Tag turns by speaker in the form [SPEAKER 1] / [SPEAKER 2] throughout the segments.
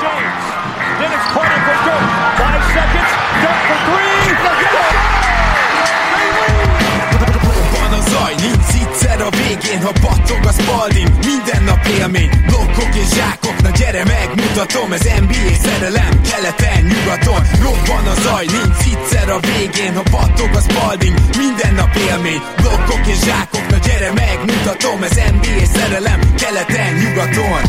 [SPEAKER 1] James. Then it's Carter for Dirk. Five seconds. Dirk for three.
[SPEAKER 2] A végén, ha battog a spalding Minden nap élmény, blokkok és zsákok Na gyere megmutatom, ez NBA szerelem Keleten, nyugaton, robban a zaj Nincs egyszer a végén, ha battog a spalding Minden nap élmény, blokkok és zsákok Na gyere megmutatom, ez NBA szerelem Keleten, nyugaton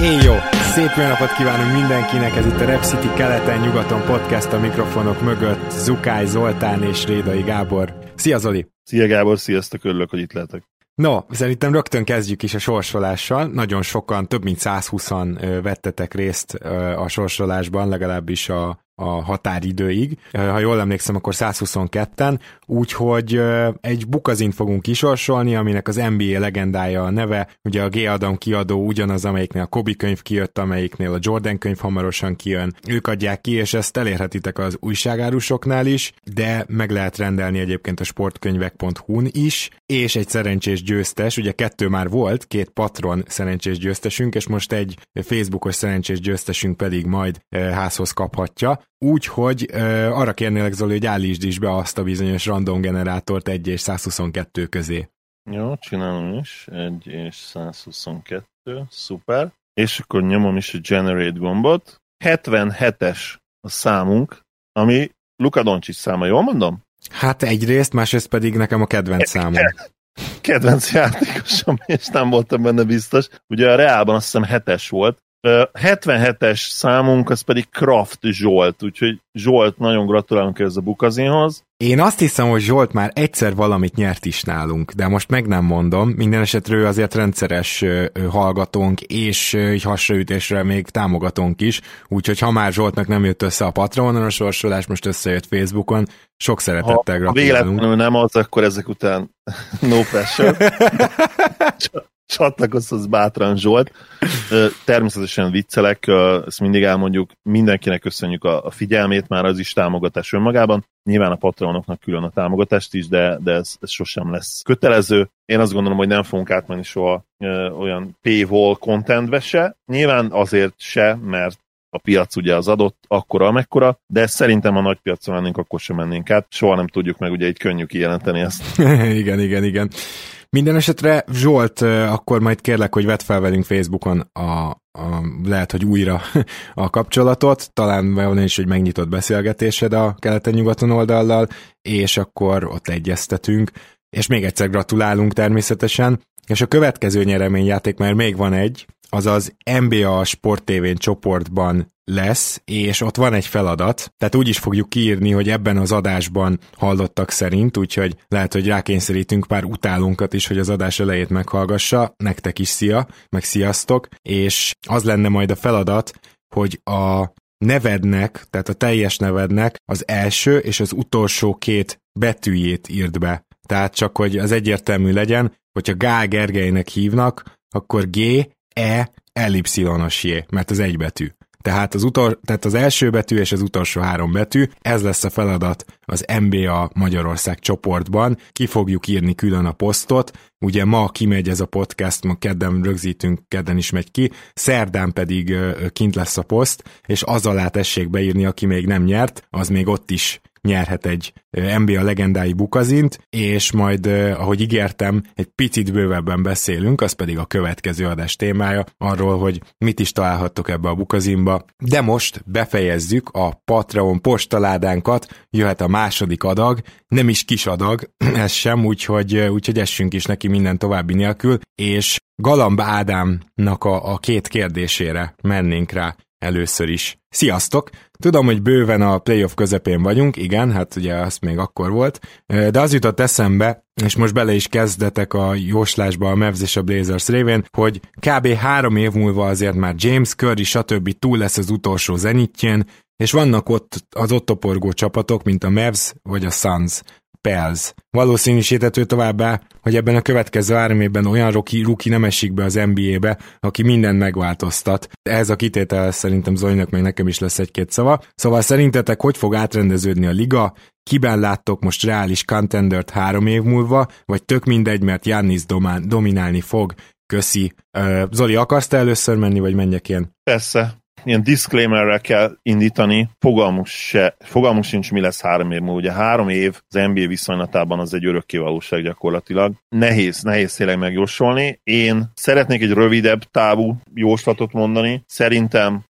[SPEAKER 3] Én jó! Szép jó napot kívánunk mindenkinek, ez itt a Rep City keleten-nyugaton podcast a mikrofonok mögött Zukály Zoltán és Rédai Gábor. Szia Zoli!
[SPEAKER 4] Szia Gábor, sziasztok, örülök, hogy itt lehetek.
[SPEAKER 3] No, szerintem rögtön kezdjük is a sorsolással. Nagyon sokan, több mint 120-an vettetek részt a sorsolásban, legalábbis a, a határidőig. Ha jól emlékszem, akkor 122-en, úgyhogy egy bukazint fogunk kisorsolni, aminek az NBA legendája a neve, ugye a G. Adam kiadó ugyanaz, amelyiknél a Kobi könyv kijött, amelyiknél a Jordan könyv hamarosan kijön. Ők adják ki, és ezt elérhetitek az újságárusoknál is, de meg lehet rendelni egyébként a sportkönyvek.hu-n is, és egy szerencsés győztes, ugye kettő már volt, két patron szerencsés győztesünk, és most egy Facebookos szerencsés győztesünk pedig majd házhoz kaphatja. Úgyhogy uh, arra kérnélek Zoli, hogy állítsd is be azt a bizonyos random generátort 1 és 122 közé.
[SPEAKER 4] Jó, csinálom is. 1 és 122, szuper. És akkor nyomom is a generate gombot. 77-es a számunk, ami Luka Doncic száma, jól mondom?
[SPEAKER 3] Hát egyrészt, másrészt pedig nekem a kedvenc számom.
[SPEAKER 4] Kedvenc játékosom, és nem voltam benne biztos. Ugye a Reálban azt hiszem 7-es volt, 77-es számunk, az pedig Kraft Zsolt, úgyhogy Zsolt, nagyon gratulálunk ez a bukazinhoz.
[SPEAKER 3] Én azt hiszem, hogy Zsolt már egyszer valamit nyert is nálunk, de most meg nem mondom. Minden esetről azért rendszeres hallgatónk, és egy hasraütésre még támogatónk is, úgyhogy ha már Zsoltnak nem jött össze a Patronon a sorsolás, most összejött Facebookon, sok szeretettel gratulálunk.
[SPEAKER 4] Ha véletlenül nem az, akkor ezek után no pressure. csatlakozhatsz bátran Zsolt. Természetesen viccelek, ezt mindig elmondjuk, mindenkinek köszönjük a figyelmét, már az is támogatás önmagában. Nyilván a patronoknak külön a támogatást is, de, de ez, ez sosem lesz kötelező. Én azt gondolom, hogy nem fogunk átmenni soha olyan paywall contentbe se. Nyilván azért se, mert a piac ugye az adott akkora, amekkora, de szerintem a nagy piacon mennénk, akkor sem mennénk át. Soha nem tudjuk meg, ugye így könnyű kijelenteni ezt.
[SPEAKER 3] igen, igen, igen. Minden esetre Zsolt, akkor majd kérlek, hogy vedd fel velünk Facebookon a, a, lehet, hogy újra a kapcsolatot, talán van is egy megnyitott beszélgetésed a keleten-nyugaton oldallal, és akkor ott egyeztetünk, és még egyszer gratulálunk természetesen, és a következő nyereményjáték, mert még van egy, azaz NBA Sport TV csoportban lesz, és ott van egy feladat, tehát úgy is fogjuk kiírni, hogy ebben az adásban hallottak szerint, úgyhogy lehet, hogy rákényszerítünk pár utálunkat is, hogy az adás elejét meghallgassa, nektek is szia, meg sziasztok, és az lenne majd a feladat, hogy a nevednek, tehát a teljes nevednek az első és az utolsó két betűjét írd be. Tehát csak, hogy az egyértelmű legyen, hogyha Gál Gergelynek hívnak, akkor G, E, ellipszilonos J, mert az egy betű. Tehát az, utol, tehát az első betű és az utolsó három betű, ez lesz a feladat az NBA Magyarország csoportban. Ki fogjuk írni külön a posztot, ugye ma kimegy ez a podcast, ma kedden rögzítünk, kedden is megy ki, szerdán pedig kint lesz a poszt, és az alá tessék beírni, aki még nem nyert, az még ott is nyerhet egy NBA legendái bukazint, és majd, ahogy ígértem, egy picit bővebben beszélünk, az pedig a következő adás témája, arról, hogy mit is találhattok ebbe a bukazinba. De most befejezzük a Patreon postaládánkat, jöhet a második adag, nem is kis adag, ez sem, úgyhogy, úgyhogy essünk is neki minden további nélkül, és Galamb Ádámnak a, a két kérdésére mennénk rá először is. Sziasztok! Tudom, hogy bőven a playoff közepén vagyunk, igen, hát ugye az még akkor volt, de az jutott eszembe, és most bele is kezdetek a jóslásba a Mavs és a Blazers révén, hogy kb. három év múlva azért már James Curry stb. túl lesz az utolsó zenitjén, és vannak ott az ott toporgó csapatok, mint a Mavs vagy a Suns. Pels. Valószínűsítető továbbá, hogy ebben a következő három évben olyan ruki, ruki nem esik be az NBA-be, aki mindent megváltoztat. Ez a kitétel szerintem Zolinak meg nekem is lesz egy-két szava. Szóval szerintetek hogy fog átrendeződni a liga? Kiben láttok most reális contendert három év múlva, vagy tök mindegy, mert Jannis dominálni fog? Köszi. Zoli, akarsz te először menni, vagy menjek én?
[SPEAKER 4] Persze, ilyen disclaimerrel kell indítani, fogalmuk, se, fogalmuk sincs, mi lesz három év múlva. Ugye három év az NBA viszonylatában az egy örökké valóság gyakorlatilag. Nehéz, nehéz tényleg megjósolni. Én szeretnék egy rövidebb távú jóslatot mondani. Szerintem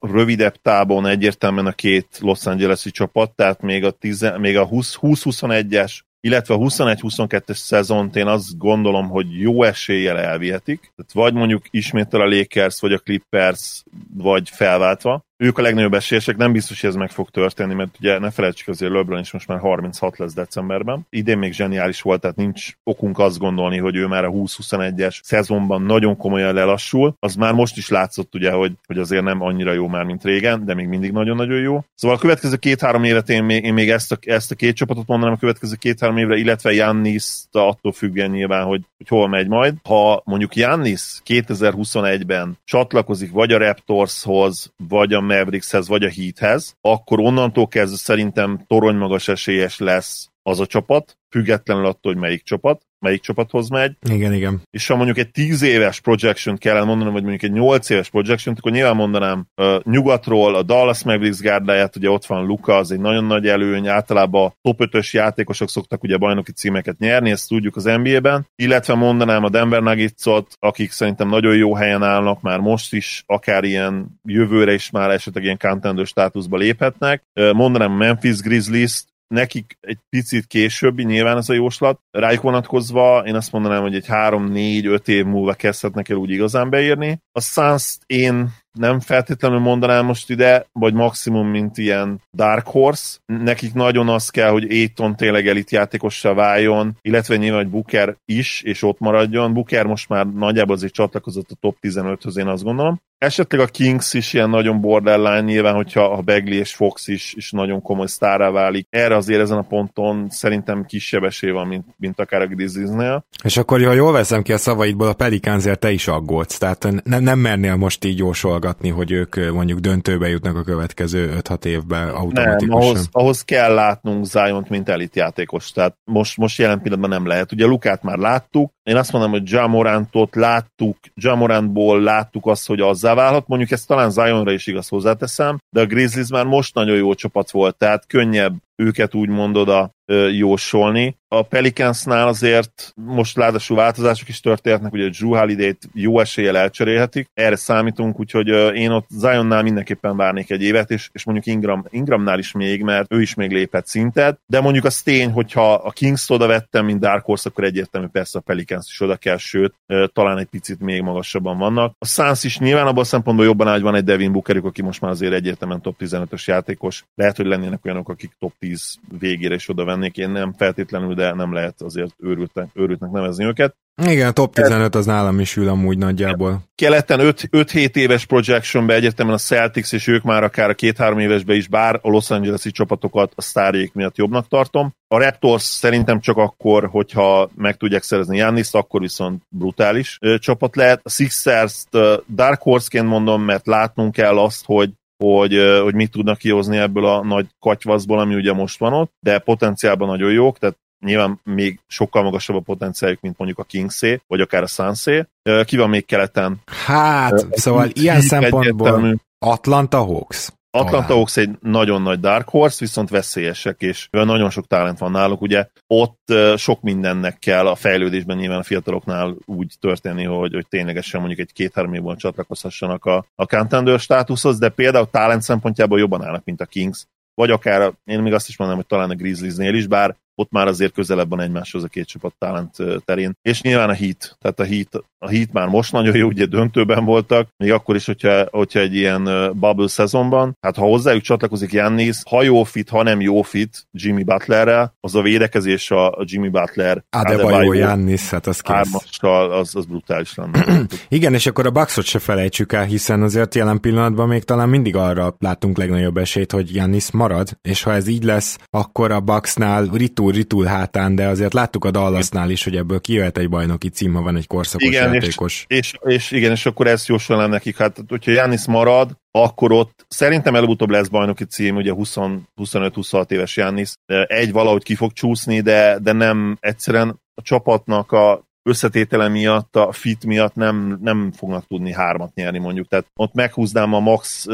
[SPEAKER 4] rövidebb távon egyértelműen a két Los Angeles-i csapat, tehát még a, 10, még a 20-21-es illetve a 21-22-es szezont én azt gondolom, hogy jó eséllyel elvihetik. Tehát vagy mondjuk ismétel a Lakers, vagy a Clippers, vagy felváltva ők a legnagyobb esélyesek, nem biztos, hogy ez meg fog történni, mert ugye ne felejtsük azért LeBron is most már 36 lesz decemberben. Idén még zseniális volt, tehát nincs okunk azt gondolni, hogy ő már a 20-21-es szezonban nagyon komolyan lelassul. Az már most is látszott ugye, hogy, hogy azért nem annyira jó már, mint régen, de még mindig nagyon-nagyon jó. Szóval a következő két-három évet én még, én még ezt, a, ezt a két csapatot mondanám a következő két-három évre, illetve Jannis attól függően nyilván, hogy, hogy hol megy majd. Ha mondjuk Jannis 2021-ben csatlakozik vagy a Raptorshoz, vagy a Maverickshez vagy a Heathez, akkor onnantól kezdve szerintem toronymagas esélyes lesz az a csapat, függetlenül attól, hogy melyik csapat, melyik csapathoz megy.
[SPEAKER 3] Igen, igen.
[SPEAKER 4] És ha mondjuk egy 10 éves projection kellene mondanom, vagy mondjuk egy 8 éves projection akkor nyilván mondanám uh, nyugatról a Dallas Mavericks gárdáját, ugye ott van Luka, az egy nagyon nagy előny, általában top 5-ös játékosok szoktak ugye bajnoki címeket nyerni, ezt tudjuk az NBA-ben, illetve mondanám a Denver Nuggets-ot, akik szerintem nagyon jó helyen állnak, már most is, akár ilyen jövőre is már esetleg ilyen contender státuszba léphetnek. Mondanám a Memphis Grizzlies-t, nekik egy picit későbbi nyilván ez a jóslat. Rájuk vonatkozva én azt mondanám, hogy egy 3-4-5 év múlva kezdhetnek el úgy igazán beírni. A suns én nem feltétlenül mondanám most ide, vagy maximum, mint ilyen Dark Horse. Nekik nagyon az kell, hogy Aiton tényleg elit játékossá váljon, illetve nyilván, hogy Booker is, és ott maradjon. Booker most már nagyjából azért csatlakozott a top 15-höz, én azt gondolom. Esetleg a Kings is ilyen nagyon borderline, nyilván, hogyha a Begley és Fox is, is nagyon komoly sztárá válik. Erre azért ezen a ponton szerintem kisebb esély van, mint, mint akár a Grizzliesnél.
[SPEAKER 3] És akkor, ha jól veszem ki a szavaidból, a Pelicánzért te is aggódsz, tehát ne, nem mernél most így jósolgatni, hogy ők mondjuk döntőbe jutnak a következő 5-6 évben automatikusan.
[SPEAKER 4] Nem, ahhoz, ahhoz kell látnunk zion mint elit játékos, tehát most, most jelen pillanatban nem lehet. Ugye Lukát már láttuk, én azt mondom, hogy Jamorantot láttuk, Jamorantból láttuk azt, hogy azzá válhat, mondjuk ezt talán Zionra is igaz hozzáteszem, de a Grizzlies már most nagyon jó csapat volt, tehát könnyebb őket úgy mondod a jósolni. A Pelicansnál azért most ráadásul változások is történhetnek, ugye Drew holiday jó eséllyel elcserélhetik, erre számítunk, úgyhogy én ott Zionnál mindenképpen várnék egy évet, és, és mondjuk Ingram, Ingramnál is még, mert ő is még lépett szintet, de mondjuk az tény, hogyha a Kings oda vettem, mint Dark Horse, akkor egyértelmű persze a Pelicans is oda kell, sőt, talán egy picit még magasabban vannak. A Suns is nyilván abban a szempontból jobban áll, van egy Devin Bookerük, aki most már azért egyértelműen top 15-ös játékos. Lehet, hogy lennének olyanok, akik top 10 végére is oda vennék. Én nem feltétlenül, de nem lehet azért őrültnek, őrültnek nevezni őket.
[SPEAKER 3] Igen, a top 15 az nálam is ül amúgy nagyjából.
[SPEAKER 4] Keleten 5-7 éves projectionbe egyértelműen a Celtics, és ők már akár a két-három évesbe is, bár a Los Angeles-i csapatokat a sztárjék miatt jobbnak tartom. A Raptors szerintem csak akkor, hogyha meg tudják szerezni Jannis, akkor viszont brutális ö, csapat lehet. A Sixers-t Dark Horse-ként mondom, mert látnunk kell azt, hogy hogy, hogy mit tudnak kihozni ebből a nagy katyvaszból, ami ugye most van ott, de potenciálban nagyon jók, tehát nyilván még sokkal magasabb a potenciáljuk, mint mondjuk a Kingsé, vagy akár a Sunsé. Ki van még keleten?
[SPEAKER 3] Hát, szóval ilyen szempontból Atlanta Hawks.
[SPEAKER 4] Atlanta Hawks egy nagyon nagy dark horse, viszont veszélyesek, és nagyon sok talent van náluk, ugye ott sok mindennek kell a fejlődésben nyilván a fiataloknál úgy történni, hogy, hogy ténylegesen mondjuk egy két-három évben csatlakozhassanak a, a contender státuszhoz, de például talent szempontjából jobban állnak, mint a Kings, vagy akár, én még azt is mondom, hogy talán a Grizzliesnél is, bár ott már azért közelebb van egymáshoz a két csapat talent terén. És nyilván a Heat, tehát a Heat, a Heat már most nagyon jó, ugye döntőben voltak, még akkor is, hogyha, hogyha egy ilyen bubble szezonban, hát ha hozzájuk csatlakozik Jannis, ha jó fit, ha nem jó fit Jimmy Butlerrel, az a védekezés a Jimmy Butler
[SPEAKER 3] Adebayo Jannis, hát az kész.
[SPEAKER 4] az, az brutális lenne.
[SPEAKER 3] Igen, és akkor a Bucksot se felejtsük el, hiszen azért jelen pillanatban még talán mindig arra látunk legnagyobb esélyt, hogy Jannis marad, és ha ez így lesz, akkor a Bucksnál ritul-ritul hátán, de azért láttuk a Dallasnál is, hogy ebből kijöhet egy bajnoki cím, ha van egy korszakos igen, játékos.
[SPEAKER 4] És, és, és, igen, és akkor ezt jósolnám nekik, hát hogyha Jannis marad, akkor ott szerintem előbb-utóbb lesz bajnoki cím, ugye 25-26 éves Jannis, egy valahogy ki fog csúszni, de, de nem egyszerűen a csapatnak a összetétele miatt, a fit miatt nem, nem fognak tudni hármat nyerni mondjuk. Tehát ott meghúznám a max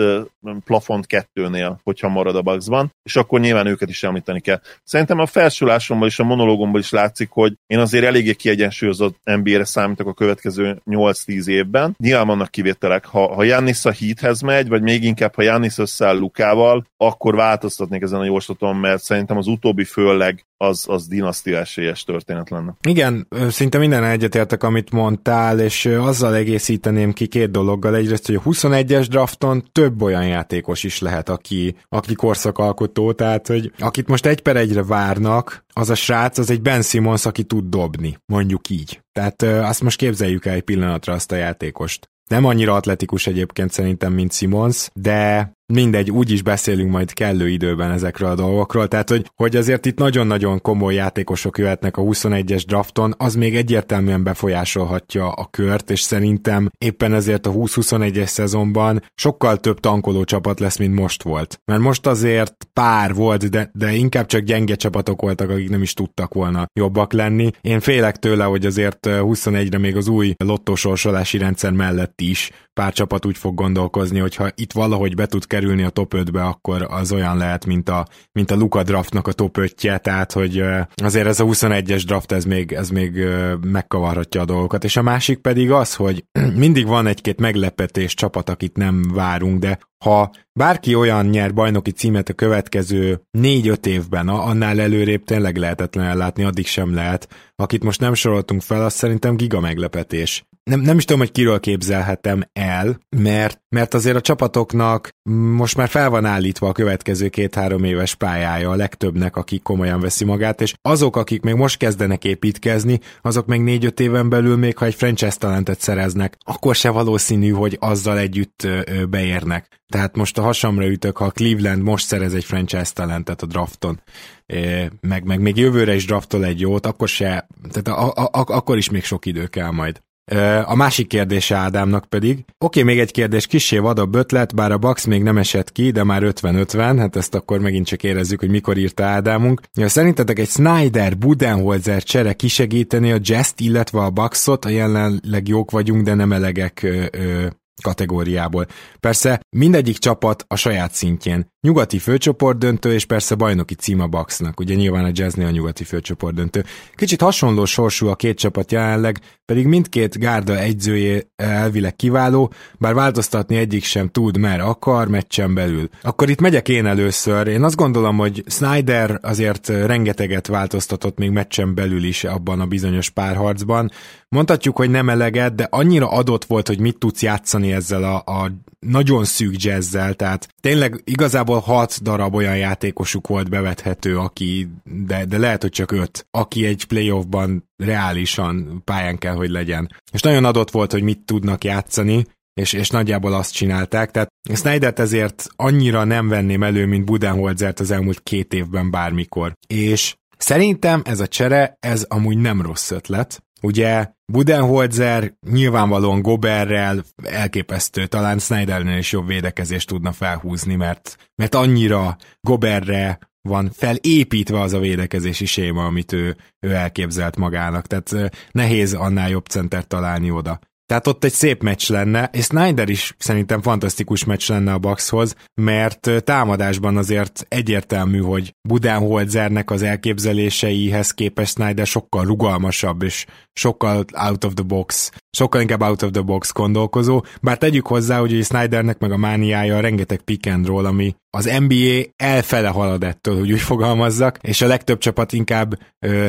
[SPEAKER 4] plafont kettőnél, hogyha marad a Bucksban, és akkor nyilván őket is említeni kell. Szerintem a felsorolásomból és a monológomból is látszik, hogy én azért eléggé kiegyensúlyozott NBA-re számítok a következő 8-10 évben. Nyilván vannak kivételek. Ha, ha Jannis a Heathez megy, vagy még inkább, ha Jannis összeáll Lukával, akkor változtatnék ezen a jóslaton, mert szerintem az utóbbi főleg az, az dinasztia esélyes történet lenne.
[SPEAKER 3] Igen, szinte minden egyetértek, amit mondtál, és azzal egészíteném ki két dologgal. Egyrészt, hogy a 21-es drafton több olyan játékos is lehet, aki, aki korszakalkotó, tehát, hogy akit most egy per egyre várnak, az a srác, az egy Ben Simmons, aki tud dobni, mondjuk így. Tehát azt most képzeljük el egy pillanatra azt a játékost. Nem annyira atletikus egyébként szerintem, mint Simons, de mindegy, úgy is beszélünk majd kellő időben ezekről a dolgokról, tehát hogy, hogy azért itt nagyon-nagyon komoly játékosok jöhetnek a 21-es drafton, az még egyértelműen befolyásolhatja a kört, és szerintem éppen ezért a 20-21-es szezonban sokkal több tankoló csapat lesz, mint most volt. Mert most azért pár volt, de, de inkább csak gyenge csapatok voltak, akik nem is tudtak volna jobbak lenni. Én félek tőle, hogy azért 21-re még az új lottósorsolási rendszer mellett is pár csapat úgy fog gondolkozni, hogy ha itt valahogy be tud kerülni a top 5-be, akkor az olyan lehet, mint a, mint a Luka draftnak a top 5-je, tehát hogy azért ez a 21-es draft, ez még, ez még megkavarhatja a dolgokat. És a másik pedig az, hogy mindig van egy-két meglepetés csapat, akit nem várunk, de ha bárki olyan nyer bajnoki címet a következő négy-öt évben, annál előrébb tényleg lehetetlen ellátni, addig sem lehet. Akit most nem soroltunk fel, az szerintem giga meglepetés nem, nem is tudom, hogy kiről képzelhetem el, mert, mert azért a csapatoknak most már fel van állítva a következő két-három éves pályája a legtöbbnek, aki komolyan veszi magát, és azok, akik még most kezdenek építkezni, azok meg négy-öt éven belül még, ha egy franchise talentet szereznek, akkor se valószínű, hogy azzal együtt beérnek. Tehát most a hasamra ütök, ha a Cleveland most szerez egy franchise talentet a drafton, meg, meg még jövőre is draftol egy jót, akkor se, tehát a, a, a, akkor is még sok idő kell majd. A másik kérdése Ádámnak pedig, oké, még egy kérdés, kisé vadabb ötlet, bár a Bax még nem esett ki, de már 50-50, hát ezt akkor megint csak érezzük, hogy mikor írta Ádámunk. Ja, szerintetek egy Snyder Budenholzer csere kisegíteni a Jest, illetve a Baxot, a jelenleg jók vagyunk, de nem elegek ö, ö, kategóriából. Persze mindegyik csapat a saját szintjén. Nyugati főcsoport döntő, és persze bajnoki cím a Bucksnak. Ugye nyilván a Jazznél a nyugati főcsoport döntő. Kicsit hasonló sorsú a két csapat jelenleg, pedig mindkét gárda egyzője elvileg kiváló, bár változtatni egyik sem tud, mert akar meccsen belül. Akkor itt megyek én először. Én azt gondolom, hogy Snyder azért rengeteget változtatott még meccsen belül is abban a bizonyos párharcban. Mondhatjuk, hogy nem eleget, de annyira adott volt, hogy mit tudsz játszani ezzel a, a nagyon szűk jazzzel, tehát tényleg igazából hat darab olyan játékosuk volt bevethető, aki, de, de lehet, hogy csak öt, aki egy playoffban reálisan pályán kell, hogy legyen. És nagyon adott volt, hogy mit tudnak játszani, és, és nagyjából azt csinálták, tehát Snydert ezért annyira nem venném elő, mint Budenholzert az elmúlt két évben bármikor. És szerintem ez a csere, ez amúgy nem rossz ötlet, Ugye Budenholzer nyilvánvalóan Goberrel elképesztő, talán Snydernél is jobb védekezést tudna felhúzni, mert, mert annyira Goberre van felépítve az a védekezési séma, amit ő, ő elképzelt magának. Tehát nehéz annál jobb center találni oda. Tehát ott egy szép meccs lenne, és Snyder is szerintem fantasztikus meccs lenne a Buckshoz, mert támadásban azért egyértelmű, hogy Budenholzernek az elképzeléseihez képest Snyder sokkal rugalmasabb, és sokkal out of the box, sokkal inkább out of the box gondolkozó, bár tegyük hozzá, hogy Snydernek meg a mániája rengeteg pick and roll, ami az NBA elfele halad ettől, hogy úgy fogalmazzak, és a legtöbb csapat inkább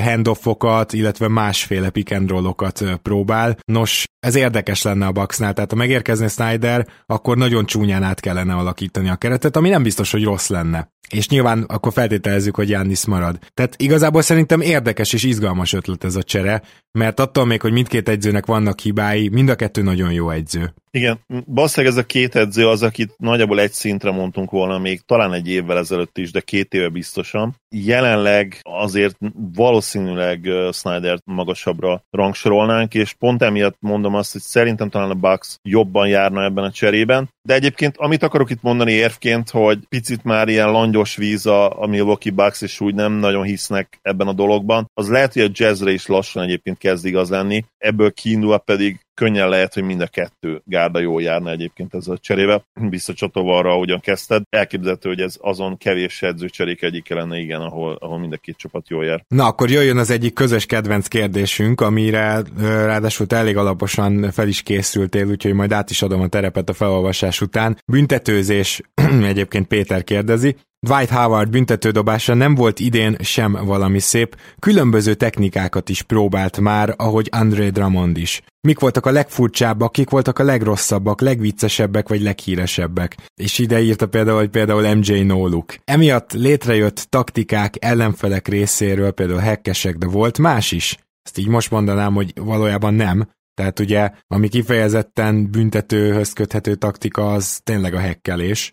[SPEAKER 3] handoffokat, illetve másféle pick and próbál. Nos, ez érdekes lenne a Bucksnál, tehát ha megérkezne Snyder, akkor nagyon csúnyán át kellene alakítani a keretet, ami nem biztos, hogy rossz lenne. És nyilván akkor feltételezzük, hogy Jannis marad. Tehát igazából szerintem érdekes és izgalmas ötlet ez a csere, mert attól még, hogy mindkét egyzőnek vannak hibái, mind a kettő nagyon jó egyző.
[SPEAKER 4] Igen, valószínűleg ez a két edző az, akit nagyjából egy szintre mondtunk volna még talán egy évvel ezelőtt is, de két éve biztosan. Jelenleg azért valószínűleg Snyder magasabbra rangsorolnánk, és pont emiatt mondom azt, hogy szerintem talán a Bucks jobban járna ebben a cserében. De egyébként amit akarok itt mondani érvként, hogy picit már ilyen langyos víz a, a Milwaukee Bucks, és úgy nem nagyon hisznek ebben a dologban, az lehet, hogy a jazzre is lassan egyébként kezd igaz lenni, ebből kiindulva pedig könnyen lehet, hogy mind a kettő gárda jól járna egyébként ezzel a cserével. Visszacsatolva arra, ahogyan kezdted, elképzelhető, hogy ez azon kevés edzőcserék egyik lenne, igen, ahol, ahol mind a két csapat jól jár.
[SPEAKER 3] Na, akkor jöjjön az egyik közös kedvenc kérdésünk, amire ráadásul elég alaposan fel is készültél, úgyhogy majd át is adom a terepet a felolvasás után. Büntetőzés, egyébként Péter kérdezi, Dwight Howard büntetődobása nem volt idén sem valami szép, különböző technikákat is próbált már, ahogy André Drummond is. Mik voltak a legfurcsábbak, kik voltak a legrosszabbak, legviccesebbek vagy leghíresebbek? És ide írta például, hogy például MJ Noluk. Emiatt létrejött taktikák ellenfelek részéről, például hekkesek, de volt más is? Ezt így most mondanám, hogy valójában nem, tehát ugye, ami kifejezetten büntetőhöz köthető taktika, az tényleg a hekkelés.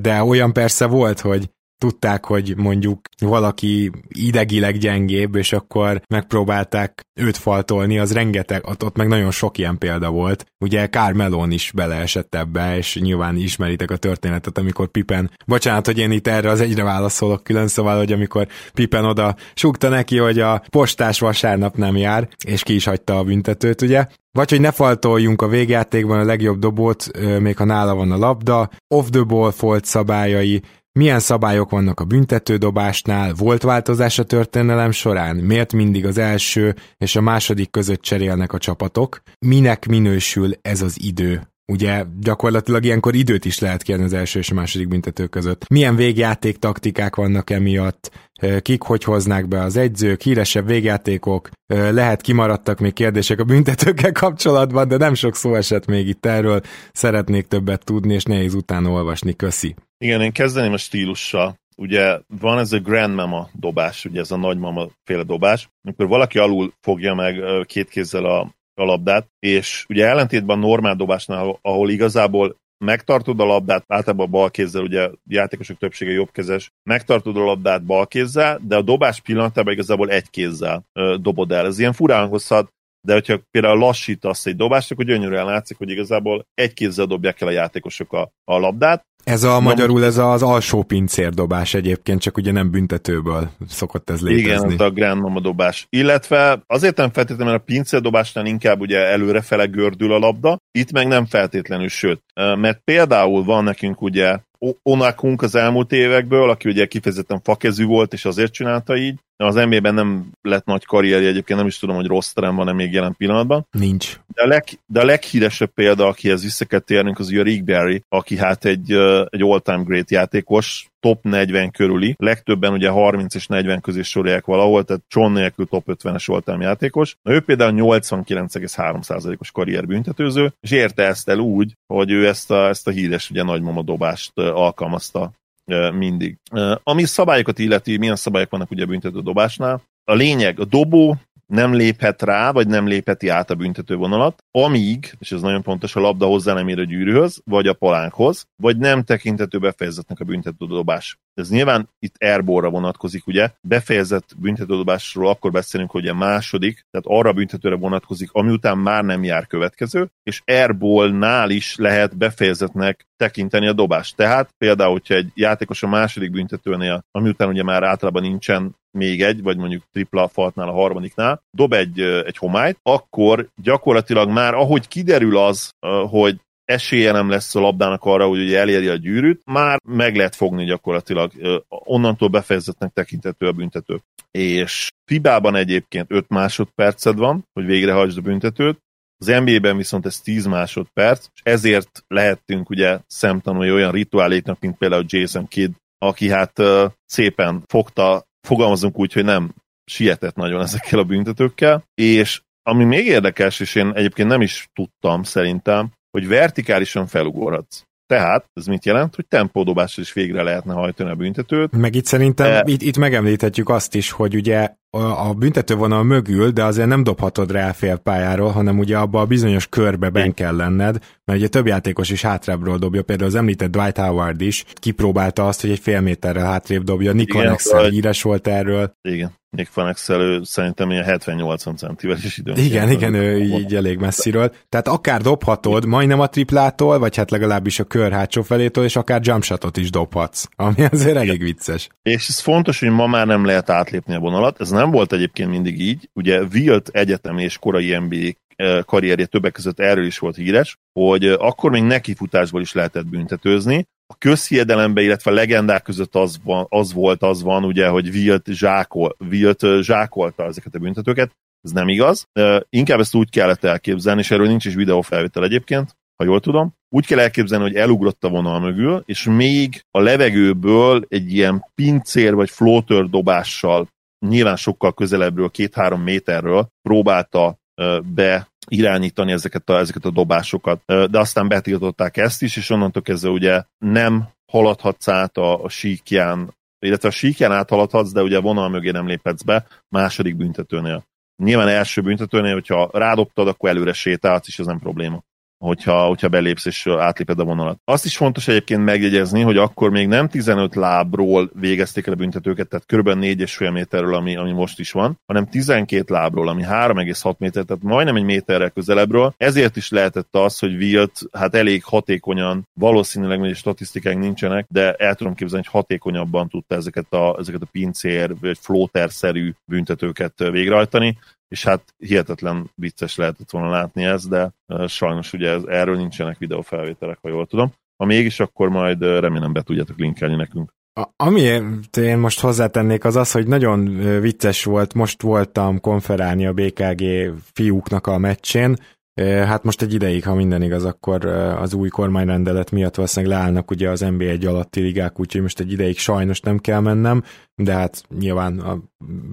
[SPEAKER 3] De olyan persze volt, hogy tudták, hogy mondjuk valaki idegileg gyengébb, és akkor megpróbálták őt faltolni, az rengeteg, ott, meg nagyon sok ilyen példa volt. Ugye Carmelon is beleesett ebbe, és nyilván ismeritek a történetet, amikor Pippen, bocsánat, hogy én itt erre az egyre válaszolok külön, szóval, hogy amikor Pippen oda súgta neki, hogy a postás vasárnap nem jár, és ki is hagyta a büntetőt, ugye? Vagy hogy ne faltoljunk a végjátékban a legjobb dobót, még ha nála van a labda, off the ball folt szabályai, milyen szabályok vannak a büntetődobásnál? Volt változás a történelem során? Miért mindig az első és a második között cserélnek a csapatok? Minek minősül ez az idő? Ugye gyakorlatilag ilyenkor időt is lehet kérni az első és a második büntető között. Milyen végjáték taktikák vannak emiatt? Kik hogy hoznák be az egyzők, híresebb végjátékok, lehet kimaradtak még kérdések a büntetőkkel kapcsolatban, de nem sok szó esett még itt erről, szeretnék többet tudni, és nehéz utána olvasni, köszi.
[SPEAKER 4] Igen, én kezdeném a stílussal. Ugye van ez a grandmama dobás, ugye ez a nagymama féle dobás, amikor valaki alul fogja meg két kézzel a, a labdát, és ugye ellentétben a normál dobásnál, ahol igazából megtartod a labdát, általában bal kézzel, ugye játékosok többsége jobbkezes, megtartod a labdát bal kézzel, de a dobás pillanatában igazából egy kézzel ö, dobod el. Ez ilyen furán hozhat, de hogyha például lassítasz egy dobást, akkor gyönyörűen látszik, hogy igazából egy kézzel dobják el a játékosok a, a labdát,
[SPEAKER 3] ez a magyarul ez az alsó pincérdobás egyébként, csak ugye nem büntetőből szokott ez létezni.
[SPEAKER 4] Igen, a grandmama dobás. Illetve azért nem feltétlenül, mert a pincérdobásnál inkább ugye előrefele gördül a labda, itt meg nem feltétlenül, sőt. Mert például van nekünk ugye Onakunk az elmúlt évekből, aki ugye kifejezetten fakezű volt, és azért csinálta így. Az NBA-ben nem lett nagy karrierje, egyébként nem is tudom, hogy rossz terem van-e még jelen pillanatban.
[SPEAKER 3] Nincs.
[SPEAKER 4] De a, leg, de a leghíresebb példa, akihez vissza kell térnünk, az ugye Rick Barry, aki hát egy, egy all-time great játékos, top 40 körüli, legtöbben ugye 30 és 40 közé sorolják valahol, tehát John nélkül top 50-es voltam játékos. Na, ő például 89,3%-os karrierbüntetőző, és érte ezt el úgy, hogy ő ezt a, ezt a híres ugye nagymama dobást alkalmazta mindig. Ami szabályokat illeti, milyen szabályok vannak ugye a büntető dobásnál, a lényeg, a dobó nem léphet rá, vagy nem lépheti át a büntetővonalat, amíg, és ez nagyon fontos, a labda hozzá nem ér a gyűrűhöz, vagy a palánkhoz, vagy nem tekintető befejezetnek a büntetődobás ez nyilván itt airballra vonatkozik, ugye, befejezett büntetődobásról akkor beszélünk, hogy a második, tehát arra büntetőre vonatkozik, ami után már nem jár következő, és airballnál is lehet befejezetnek tekinteni a dobást. Tehát például, hogyha egy játékos a második büntetőnél, ami után ugye már általában nincsen még egy, vagy mondjuk tripla faltnál a harmadiknál, dob egy, egy homályt, akkor gyakorlatilag már ahogy kiderül az, hogy esélye nem lesz a labdának arra, hogy ugye elérje a gyűrűt, már meg lehet fogni gyakorlatilag. Onnantól befejezetnek tekintető a büntető. És Fibában egyébként 5 másodperced van, hogy végrehajtsd a büntetőt, az NBA-ben viszont ez 10 másodperc, és ezért lehettünk ugye szemtanulni olyan rituáléknak, mint például Jason Kidd, aki hát uh, szépen fogta, fogalmazunk úgy, hogy nem sietett nagyon ezekkel a büntetőkkel, és ami még érdekes, és én egyébként nem is tudtam szerintem, hogy vertikálisan felugorhatsz. Tehát ez mit jelent, hogy tempódobással is végre lehetne hajtani a büntetőt.
[SPEAKER 3] Meg itt szerintem e... itt, itt megemlíthetjük azt is, hogy ugye a büntetővonal mögül, de azért nem dobhatod rá fél pályáról, hanem ugye abba a bizonyos körbe ben kell lenned, mert ugye több játékos is hátrábbról dobja, például az említett Dwight Howard is kipróbálta azt, hogy egy fél méterrel hátrébb dobja, Nikon Excel híres volt erről.
[SPEAKER 4] Igen. Nick Van Exel, szerintem ilyen 70-80 centivel is időn.
[SPEAKER 3] Igen, igen, ő így elég messziről. Tehát akár dobhatod majdnem a triplától, vagy hát legalábbis a kör hátsó felétől, és akár jumpshotot is dobhatsz, ami azért elég vicces.
[SPEAKER 4] És ez fontos, hogy ma már nem lehet átlépni a vonalat, ez nem volt egyébként mindig így. Ugye Wilt egyetem és korai NBA eh, karrierje többek között erről is volt híres, hogy eh, akkor még nekifutásból is lehetett büntetőzni, a közhiedelemben, illetve a legendák között az, van, az volt, az van, ugye, hogy Wilt, zsákol, Wilt zsákolta ezeket a büntetőket. Ez nem igaz. Inkább ezt úgy kellett elképzelni, és erről nincs is videófelvétel egyébként, ha jól tudom. Úgy kell elképzelni, hogy elugrott a vonal mögül, és még a levegőből egy ilyen pincér vagy floater dobással nyilván sokkal közelebbről, két-három méterről próbálta be irányítani ezeket a, ezeket a dobásokat, de aztán betiltották ezt is, és onnantól kezdve ugye nem haladhatsz át a, a síkján, illetve a síkján áthaladhatsz, de ugye vonal mögé nem léphetsz be második büntetőnél. Nyilván első büntetőnél, hogyha rádobtad, akkor előre sétálsz, és ez nem probléma hogyha, hogyha belépsz és átléped a vonalat. Azt is fontos egyébként megjegyezni, hogy akkor még nem 15 lábról végezték el a büntetőket, tehát kb. 4,5 méterről, ami, ami most is van, hanem 12 lábról, ami 3,6 méter, tehát majdnem egy méterrel közelebbről. Ezért is lehetett az, hogy Wilt hát elég hatékonyan, valószínűleg még statisztikák nincsenek, de el tudom képzelni, hogy hatékonyabban tudta ezeket a, ezeket a pincér vagy flóter-szerű büntetőket végrehajtani és hát hihetetlen vicces lehetett volna látni ez, de sajnos ugye ez, erről nincsenek videófelvételek, ha jól tudom. Ha mégis, akkor majd remélem be tudjátok linkelni nekünk.
[SPEAKER 3] A, ami én most hozzátennék az az, hogy nagyon vicces volt, most voltam konferálni a BKG fiúknak a meccsén, Hát most egy ideig, ha minden igaz, akkor az új kormányrendelet miatt valószínűleg leállnak ugye az NBA1 alatti ligák, úgyhogy most egy ideig sajnos nem kell mennem, de hát nyilván a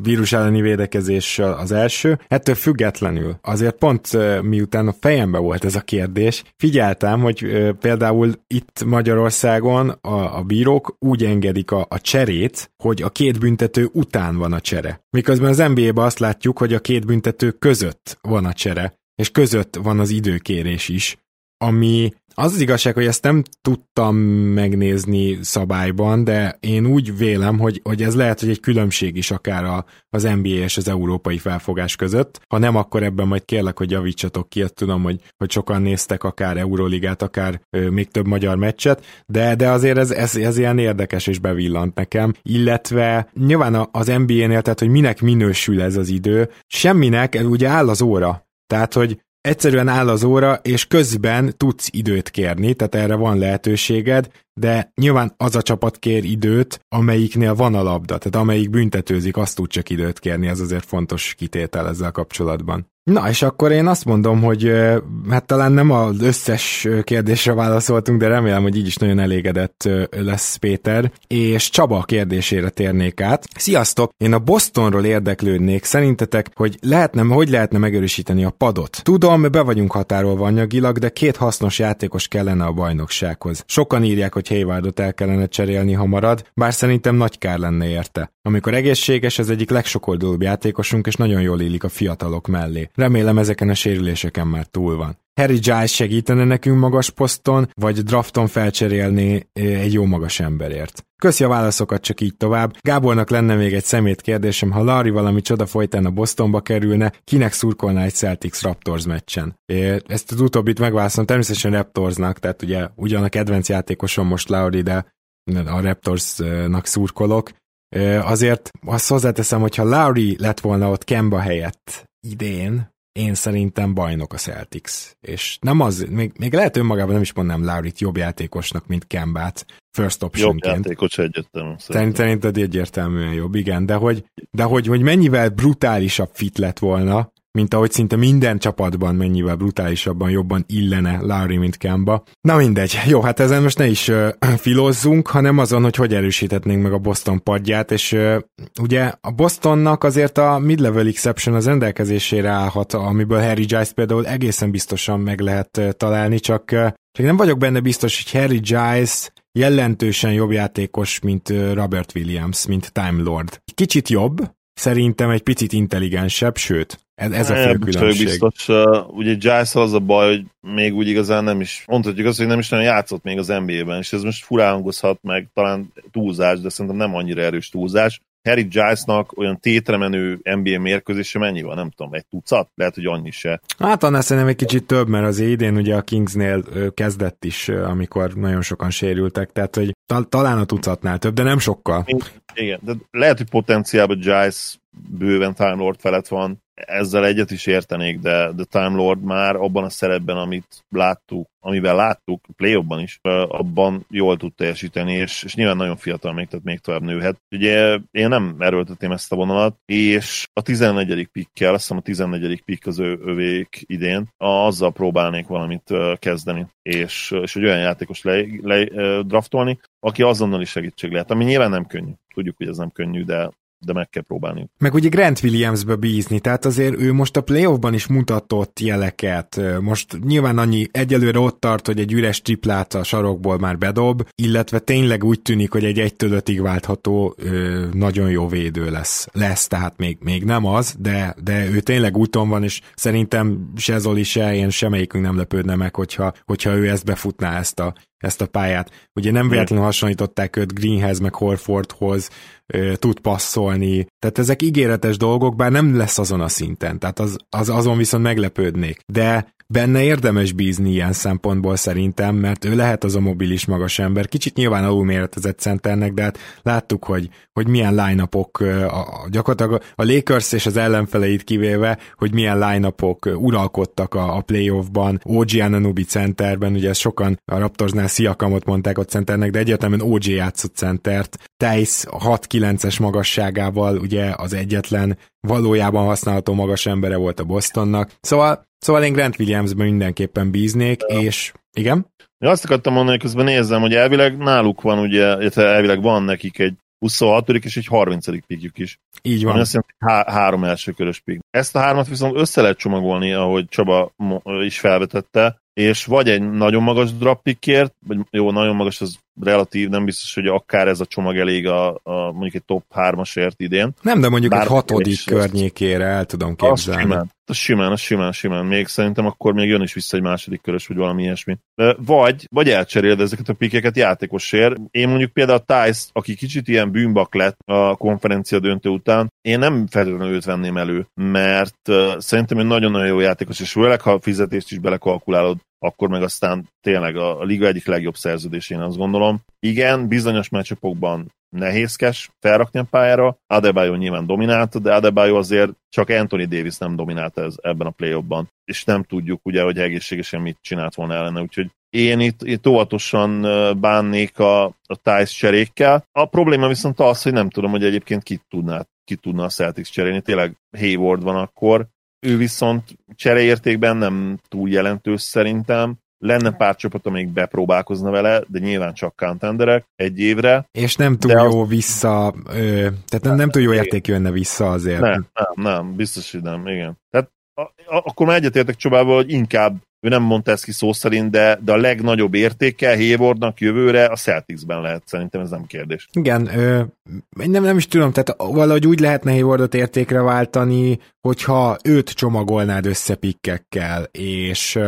[SPEAKER 3] vírus elleni védekezés az első. Ettől függetlenül azért pont miután a fejembe volt ez a kérdés, figyeltem, hogy például itt Magyarországon a, a bírók úgy engedik a, a cserét, hogy a két büntető után van a csere. Miközben az NBA-ben azt látjuk, hogy a két büntető között van a csere és között van az időkérés is, ami az az igazság, hogy ezt nem tudtam megnézni szabályban, de én úgy vélem, hogy, hogy ez lehet, hogy egy különbség is akár a, az NBA és az európai felfogás között. Ha nem, akkor ebben majd kérlek, hogy javítsatok ki, tudom, hogy, hogy sokan néztek akár Euróligát, akár ö, még több magyar meccset, de, de azért ez, ez, ez ilyen érdekes és bevillant nekem. Illetve nyilván az NBA-nél, tehát hogy minek minősül ez az idő, semminek, ugye áll az óra, tehát, hogy egyszerűen áll az óra, és közben tudsz időt kérni, tehát erre van lehetőséged, de nyilván az a csapat kér időt, amelyiknél van a labda, tehát amelyik büntetőzik, azt tud csak időt kérni, ez azért fontos kitétel ezzel kapcsolatban. Na, és akkor én azt mondom, hogy hát talán nem az összes kérdésre válaszoltunk, de remélem, hogy így is nagyon elégedett lesz Péter. És Csaba kérdésére térnék át. Sziasztok! Én a Bostonról érdeklődnék. Szerintetek, hogy lehetne, hogy lehetne megerősíteni a padot? Tudom, be vagyunk határolva anyagilag, de két hasznos játékos kellene a bajnoksághoz. Sokan írják, hogy Haywardot el kellene cserélni, ha marad, bár szerintem nagy kár lenne érte. Amikor egészséges, az egyik legsokoldalúbb játékosunk, és nagyon jól illik a fiatalok mellé. Remélem ezeken a sérüléseken már túl van. Harry Giles segítene nekünk magas poszton, vagy drafton felcserélni egy jó magas emberért. Köszi a válaszokat csak így tovább. Gábornak lenne még egy szemét kérdésem, ha Larry valami csoda folytán a Bostonba kerülne, kinek szurkolna egy Celtics Raptors meccsen? Ezt az utóbbit megválaszolom természetesen Raptorsnak, tehát ugye ugyan a kedvenc játékosom most Larry, de a Raptorsnak szurkolok. Azért azt hozzáteszem, hogy ha Lowry lett volna ott Kemba helyett idén, én szerintem bajnok a Celtics. És nem az, még, még lehet önmagában nem is mondnám Laurit jobb játékosnak, mint Kembát, first optionként.
[SPEAKER 4] Jobb játékos egyértelmű.
[SPEAKER 3] Szerinted egyértelműen jobb, igen, de hogy, de hogy, hogy mennyivel brutálisabb fit lett volna, mint ahogy szinte minden csapatban mennyivel brutálisabban jobban illene Larry, mint Kemba. Na mindegy, jó, hát ezen most ne is uh, filozzunk, hanem azon, hogy hogy erősíthetnénk meg a Boston padját, és uh, ugye a Bostonnak azért a mid-level exception az rendelkezésére állhat, amiből Harry Giles például egészen biztosan meg lehet uh, találni, csak, csak nem vagyok benne biztos, hogy Harry Giles jelentősen jobb játékos, mint Robert Williams, mint Time Lord. Kicsit jobb, szerintem egy picit intelligensebb, sőt, ez, ez a fő különbség.
[SPEAKER 4] Biztos, uh, ugye Giles az a baj, hogy még úgy igazán nem is, mondhatjuk azt, hogy nem is nagyon játszott még az NBA-ben, és ez most furálangozhat meg, talán túlzás, de szerintem nem annyira erős túlzás. Harry Gilesnak olyan tétre menő NBA mérkőzése mennyi van? Nem tudom, egy tucat? Lehet, hogy annyi se.
[SPEAKER 3] Hát annál szerintem egy kicsit több, mert az idén ugye a Kingsnél kezdett is, amikor nagyon sokan sérültek, tehát hogy ta- talán a tucatnál több, de nem sokkal.
[SPEAKER 4] Igen, de lehet, hogy potenciálban Giles bőven Time Lord felett van, ezzel egyet is értenék, de, de Time Lord már abban a szerepben, amit láttuk, amivel láttuk, play is, abban jól tud teljesíteni, és, és nyilván nagyon fiatal még, tehát még tovább nőhet. Ugye én nem erőltetném ezt a vonalat, és a 14. pikkel, azt hiszem a 14. pikk az ő, övék idén, azzal próbálnék valamit kezdeni, és, és egy olyan játékos le, le, draftolni, aki azonnali segítség lehet, ami nyilván nem könnyű. Tudjuk, hogy ez nem könnyű, de de meg kell próbálni.
[SPEAKER 3] Meg ugye Grant Williamsbe bízni, tehát azért ő most a playoffban is mutatott jeleket. Most nyilván annyi egyelőre ott tart, hogy egy üres triplát a sarokból már bedob, illetve tényleg úgy tűnik, hogy egy 1 5 váltható nagyon jó védő lesz. Lesz, tehát még, még nem az, de, de ő tényleg úton van, és szerintem se Zoli, se én semmelyikünk nem lepődne meg, hogyha, hogyha ő ezt befutná ezt a, ezt a pályát. Ugye nem véletlenül hasonlították őt Greenhez meg Horfordhoz, tud passzolni, tehát ezek ígéretes dolgok, bár nem lesz azon a szinten, tehát az, az azon viszont meglepődnék. De Benne érdemes bízni ilyen szempontból szerintem, mert ő lehet az a mobilis magas ember. Kicsit nyilván alulméretezett centernek, de hát láttuk, hogy, hogy milyen line a, gyakorlatilag a Lakers és az ellenfeleit kivéve, hogy milyen line uralkodtak a, a playoffban, OG Ananubi centerben, ugye ezt sokan a Raptorsnál Sziakamot mondták a centernek, de egyértelműen OG játszott centert, Tejsz 6-9-es magasságával ugye az egyetlen valójában használható magas embere volt a Bostonnak. Szóval Szóval én Grant Williamsben mindenképpen bíznék, ja. és igen?
[SPEAKER 4] Ja, azt akartam mondani, hogy közben nézem, hogy elvileg náluk van, ugye, elvileg van nekik egy 26. és egy 30. pikjük is.
[SPEAKER 3] Így van.
[SPEAKER 4] Azt jelenti, há- három első körös pik. Ezt a hármat viszont össze lehet csomagolni, ahogy Csaba is felvetette, és vagy egy nagyon magas drappikért, vagy jó, nagyon magas az relatív, nem biztos, hogy akár ez a csomag elég a, a mondjuk egy top 3-asért idén.
[SPEAKER 3] Nem, de mondjuk Bár egy hatodik környékére el tudom képzelni.
[SPEAKER 4] Az simán, az simán, az simán, simán. Még szerintem akkor még jön is vissza egy második körös, vagy valami ilyesmi. Vagy, vagy elcseréled ezeket a pikeket játékosért. Én mondjuk például a Tice, aki kicsit ilyen bűnbak lett a konferencia döntő után, én nem feltétlenül őt venném elő, mert szerintem egy nagyon-nagyon jó játékos, és főleg, ha a fizetést is belekalkulálod, akkor meg aztán tényleg a, a liga egyik legjobb szerződésén azt gondolom. Igen, bizonyos meccsapokban nehézkes felrakni a pályára, Adebayo nyilván dominálta, de Adebayo azért csak Anthony Davis nem dominálta ez, ebben a play és nem tudjuk ugye, hogy egészségesen mit csinált volna ellene, úgyhogy én itt, itt óvatosan bánnék a, a Tice cserékkel. A probléma viszont az, hogy nem tudom, hogy egyébként ki tudná, ki tudna a Celtics cserélni. Tényleg Hayward van akkor, ő viszont csereértékben nem túl jelentős szerintem. Lenne pár csapat, amelyik bepróbálkozna vele, de nyilván csak contenderek egy évre.
[SPEAKER 3] És nem túl de jó az... vissza, ö, tehát nem, nem túl jó érték jönne vissza azért.
[SPEAKER 4] Nem, nem, nem, biztos, hogy nem, igen. Tehát a, a, akkor már egyetértek Csabával, hogy inkább ő nem mondta ezt ki szó szerint, de, de a legnagyobb értéke Haywardnak jövőre a Celticsben lehet, szerintem ez nem kérdés.
[SPEAKER 3] Igen, ö, nem, nem is tudom, tehát valahogy úgy lehetne Haywardot értékre váltani, hogyha őt csomagolnád össze pikkekkel, és,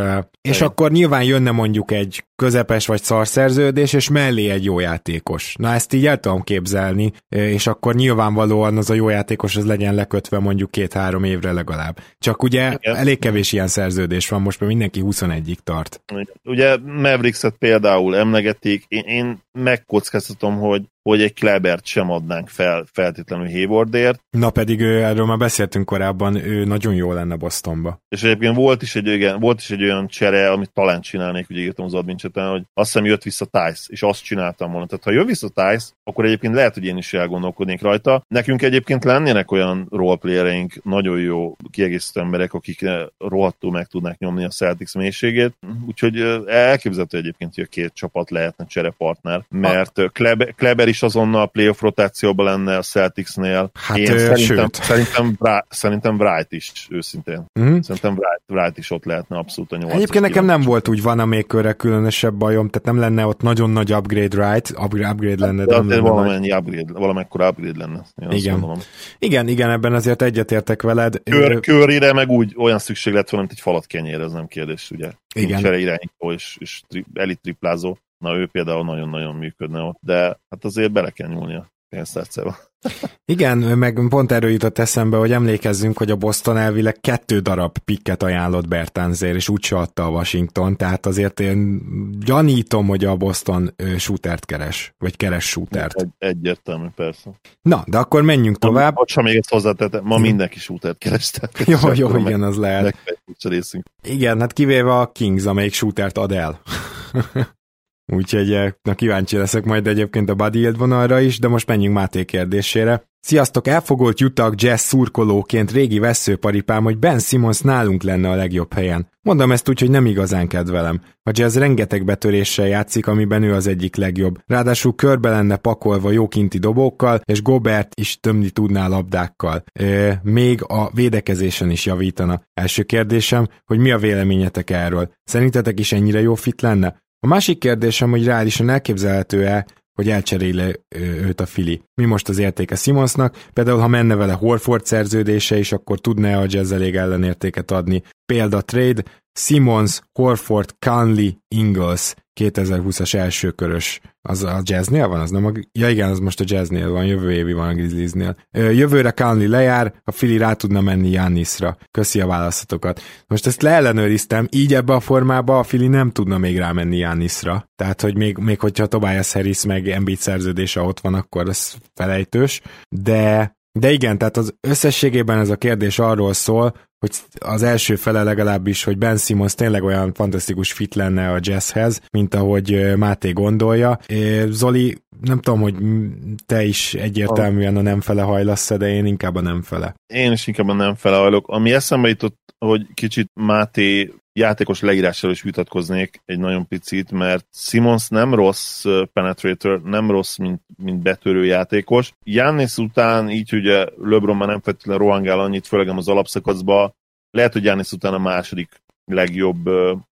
[SPEAKER 3] és akkor nyilván jönne mondjuk egy közepes vagy szarszerződés, és mellé egy jó játékos. Na ezt így el tudom képzelni, és akkor nyilvánvalóan az a jó játékos az legyen lekötve mondjuk két-három évre legalább. Csak ugye Igen. elég kevés ilyen szerződés van, most mert mindenki 21-ig tart.
[SPEAKER 4] Ugye Mavericks-et például emlegetik, én, én megkockáztatom, hogy hogy egy Klebert sem adnánk fel feltétlenül Haywardért.
[SPEAKER 3] Na pedig ő, erről már beszéltünk korábban, ő nagyon jó lenne Bostonba.
[SPEAKER 4] És egyébként volt is egy, olyan, volt is egy olyan csere, amit talán csinálnék, ugye írtam az admin hogy azt hiszem jött vissza Tice, és azt csináltam volna. Tehát ha jön vissza Tice, akkor egyébként lehet, hogy én is elgondolkodnék rajta. Nekünk egyébként lennének olyan roleplayereink, nagyon jó kiegészítő emberek, akik rohadtul meg tudnák nyomni a Celtics mélységét. Úgyhogy elképzelhető egyébként, hogy a két csapat lehetne cserepartner, mert Kleber, Kleber is azonnal a playoff rotációban lenne a Celticsnél.
[SPEAKER 3] Hát Én szerintem, sőt.
[SPEAKER 4] Szerintem, Bra- szerintem Bright is, őszintén. Mm. Szerintem Bright, Bright is ott lehetne abszolút a nyolc.
[SPEAKER 3] Egyébként nekem nem volt úgy van a még különösebb bajom, tehát nem lenne ott nagyon nagy upgrade right, upgrade, upgrade lenne.
[SPEAKER 4] De, de valamennyi nagy... upgrade, valamekkora upgrade lenne.
[SPEAKER 3] Igen. igen, igen, ebben azért egyetértek veled.
[SPEAKER 4] Kör, körére meg úgy olyan szükség lett volna, mint egy falat kenyér, ez nem kérdés, ugye. Igen. Nincs irányító és, és tri, elit triplázó. Na ő például nagyon-nagyon működne ott, de hát azért bele kell nyúlni a pénztárcába.
[SPEAKER 3] Igen, meg pont erről jutott eshembe, hogy emlékezzünk, hogy a Boston elvileg kettő darab pikket ajánlott Bertánzér, és úgy adta a Washington, tehát azért én gyanítom, hogy a Boston shootert keres, vagy keres shootert.
[SPEAKER 4] Egy, egyértelmű, persze.
[SPEAKER 3] Na, de akkor menjünk tovább.
[SPEAKER 4] Ma, ha még ezt hozzátettem, ma mindenki shootert keres.
[SPEAKER 3] Jó, jó, igen, az lehet. Igen, hát kivéve a Kings, amelyik shootert ad el. Úgyhogy eh, na kíváncsi leszek majd egyébként a Buddy vonalra is, de most menjünk Máté kérdésére. Sziasztok, elfogolt jutak jazz szurkolóként régi veszőparipám, hogy Ben Simmons nálunk lenne a legjobb helyen. Mondom ezt úgy, hogy nem igazán kedvelem. A jazz rengeteg betöréssel játszik, amiben ő az egyik legjobb. Ráadásul körbe lenne pakolva jókinti dobókkal, és Gobert is tömni tudná labdákkal. E, még a védekezésen is javítana. Első kérdésem, hogy mi a véleményetek erről? Szerintetek is ennyire jó fit lenne? A másik kérdésem, hogy reálisan elképzelhető-e, hogy elcseréli őt a Fili. Mi most az értéke Simonsnak? Például, ha menne vele Horford szerződése is, akkor tudná a Jazz elég ellenértéket adni. Példa trade, Simons, Horford, Conley, Ingles 2020-as első körös. Az a jazznél van? Az nem a... Ja igen, az most a jazznél van, jövő évi van a Grizzliesnél. Jövőre Conley lejár, a Fili rá tudna menni Jannisra. Köszi a választokat. Most ezt leellenőriztem, így ebbe a formába a Fili nem tudna még rámenni Jannisra. Tehát, hogy még, még hogyha Tobias Harris meg Embiid szerződése ott van, akkor ez felejtős. De de igen, tehát az összességében ez a kérdés arról szól, hogy az első fele legalábbis, hogy Ben Simmons tényleg olyan fantasztikus fit lenne a jazzhez, mint ahogy Máté gondolja. Zoli, nem tudom, hogy te is egyértelműen a nem fele hajlasz de én inkább a nem fele.
[SPEAKER 4] Én is inkább a nem fele hajlok. Ami eszembe jutott, hogy kicsit Máté játékos leírással is vitatkoznék egy nagyon picit, mert Simons nem rossz penetrator, nem rossz, mint, mint betörő játékos. Jannis után így ugye LeBron már nem feltétlenül rohangál annyit, főleg az alapszakaszba, lehet, hogy Jannis után a második legjobb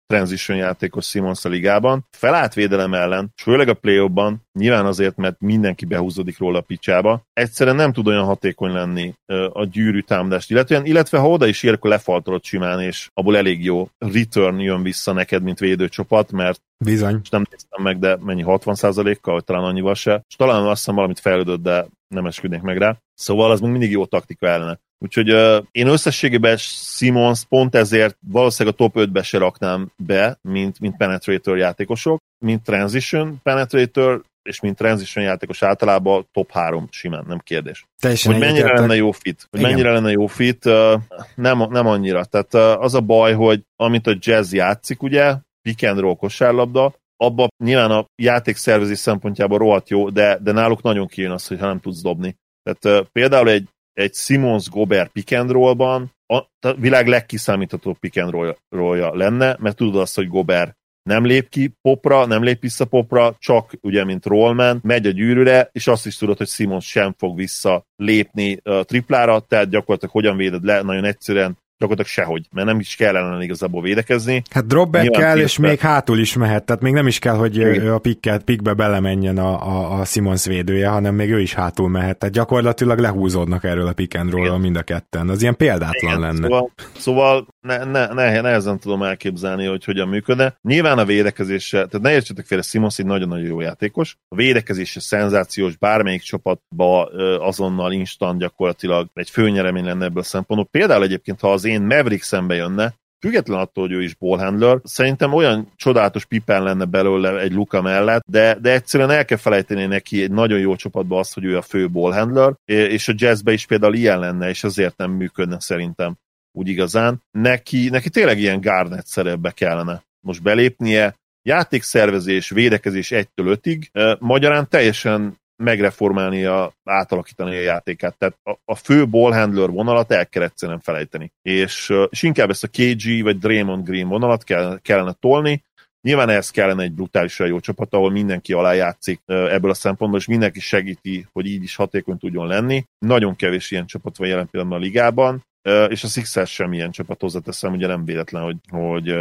[SPEAKER 4] transition játékos Simons a ligában. Felálltvédelem ellen, és főleg a play nyilván azért, mert mindenki behúzódik róla a picsába, egyszerűen nem tud olyan hatékony lenni a gyűrű támadást, illetve, illetve ha oda is ér, akkor lefaltolod simán, és abból elég jó return jön vissza neked, mint védőcsapat, mert
[SPEAKER 3] Bizony.
[SPEAKER 4] És nem néztem meg, de mennyi 60%-kal, vagy talán annyival se. És talán azt hiszem valamit fejlődött, de nem esküdnék meg rá. Szóval az még mindig jó taktika ellene. Úgyhogy uh, én összességében Simons pont ezért valószínűleg a top 5-be se raknám be, mint, mint penetrator játékosok, mint transition penetrator, és mint transition játékos általában top 3 simán, nem kérdés.
[SPEAKER 3] Teljesen
[SPEAKER 4] hogy mennyire lenne jó fit, hogy Igen. mennyire lenne jó fit, uh, nem, nem annyira. Tehát uh, az a baj, hogy amit a jazz játszik, ugye, pick and roll kosárlabda, abba nyilván a játékszervezés szempontjából rohadt jó, de, de náluk nagyon kijön az, hogy ha nem tudsz dobni. Tehát uh, például egy egy Simons Gobert pick and roll-ban a, a világ legkiszámíthatóbb pick and roll lenne, mert tudod azt, hogy Gobert nem lép ki popra, nem lép vissza popra, csak ugye, mint rollman, megy a gyűrűre, és azt is tudod, hogy Simons sem fog vissza lépni a triplára, tehát gyakorlatilag hogyan véded le, nagyon egyszerűen gyakorlatilag sehogy, mert nem is kell ellen igazából védekezni.
[SPEAKER 3] Hát dropback kell, és még hátul is mehet, tehát még nem is kell, hogy Igen. a pikket, pikbe belemenjen a, a, a Simons védője, hanem még ő is hátul mehet, tehát gyakorlatilag lehúzódnak erről a pick and roll mind a ketten. Az ilyen példátlan Igen, lenne.
[SPEAKER 4] Szóval, szóval ne, ne, ne, nehezen tudom elképzelni, hogy hogyan működne. Nyilván a védekezése, tehát ne értsetek félre, Simons egy nagyon-nagyon jó játékos. A védekezése szenzációs, bármelyik csapatba azonnal instant gyakorlatilag egy főnyeremény lenne ebből a szempontból. Például egyébként, ha az én Maverick szembe jönne, független attól, hogy ő is ballhandler, szerintem olyan csodálatos pipen lenne belőle egy Luka mellett, de, de egyszerűen el kell felejteni neki egy nagyon jó csapatba azt, hogy ő a fő ballhandler, és a jazzbe is például ilyen lenne, és azért nem működne szerintem úgy igazán. Neki, neki tényleg ilyen Garnett szerepbe kellene most belépnie, játékszervezés, védekezés 1-től 5-ig, magyarán teljesen megreformálni, a, átalakítani a játékát. Tehát a, a fő ballhandler vonalat el kell egyszerűen felejteni. És, és inkább ezt a KG vagy Draymond Green vonalat kell, kellene tolni, Nyilván ehhez kellene egy brutálisan jó csapat, ahol mindenki alá játszik ebből a szempontból, és mindenki segíti, hogy így is hatékony tudjon lenni. Nagyon kevés ilyen csapat van jelen pillanatban a ligában, és a Sixers sem ilyen csapat hozzáteszem, ugye nem véletlen, hogy, hogy,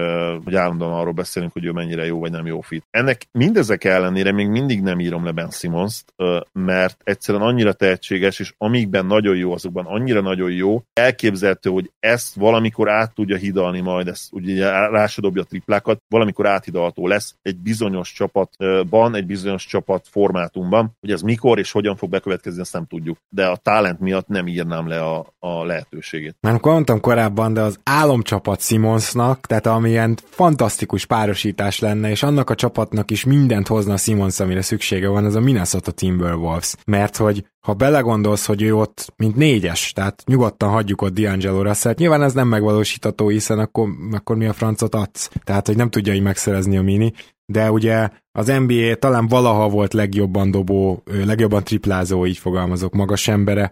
[SPEAKER 4] hogy állandóan arról beszélünk, hogy ő mennyire jó vagy nem jó fit. Ennek mindezek ellenére még mindig nem írom le Ben simmons mert egyszerűen annyira tehetséges, és amikben nagyon jó, azokban annyira nagyon jó, elképzelhető, hogy ezt valamikor át tudja hidalni majd, ezt ugye rásadobja a triplákat, valamikor áthidalható lesz egy bizonyos csapatban, egy bizonyos csapat formátumban, hogy ez mikor és hogyan fog bekövetkezni, ezt nem tudjuk. De a talent miatt nem írnám le a, a lehetőségét.
[SPEAKER 3] Már amikor mondtam korábban, de az álomcsapat Simonsnak, tehát amilyen fantasztikus párosítás lenne, és annak a csapatnak is mindent hozna Simons, amire szüksége van, az a Minnesota Timberwolves. Mert hogy ha belegondolsz, hogy ő ott mint négyes, tehát nyugodtan hagyjuk ott D'Angelo russell nyilván ez nem megvalósítható, hiszen akkor, akkor mi a francot adsz? Tehát, hogy nem tudja így megszerezni a mini, de ugye az NBA talán valaha volt legjobban dobó, legjobban triplázó, így fogalmazok, magas embere,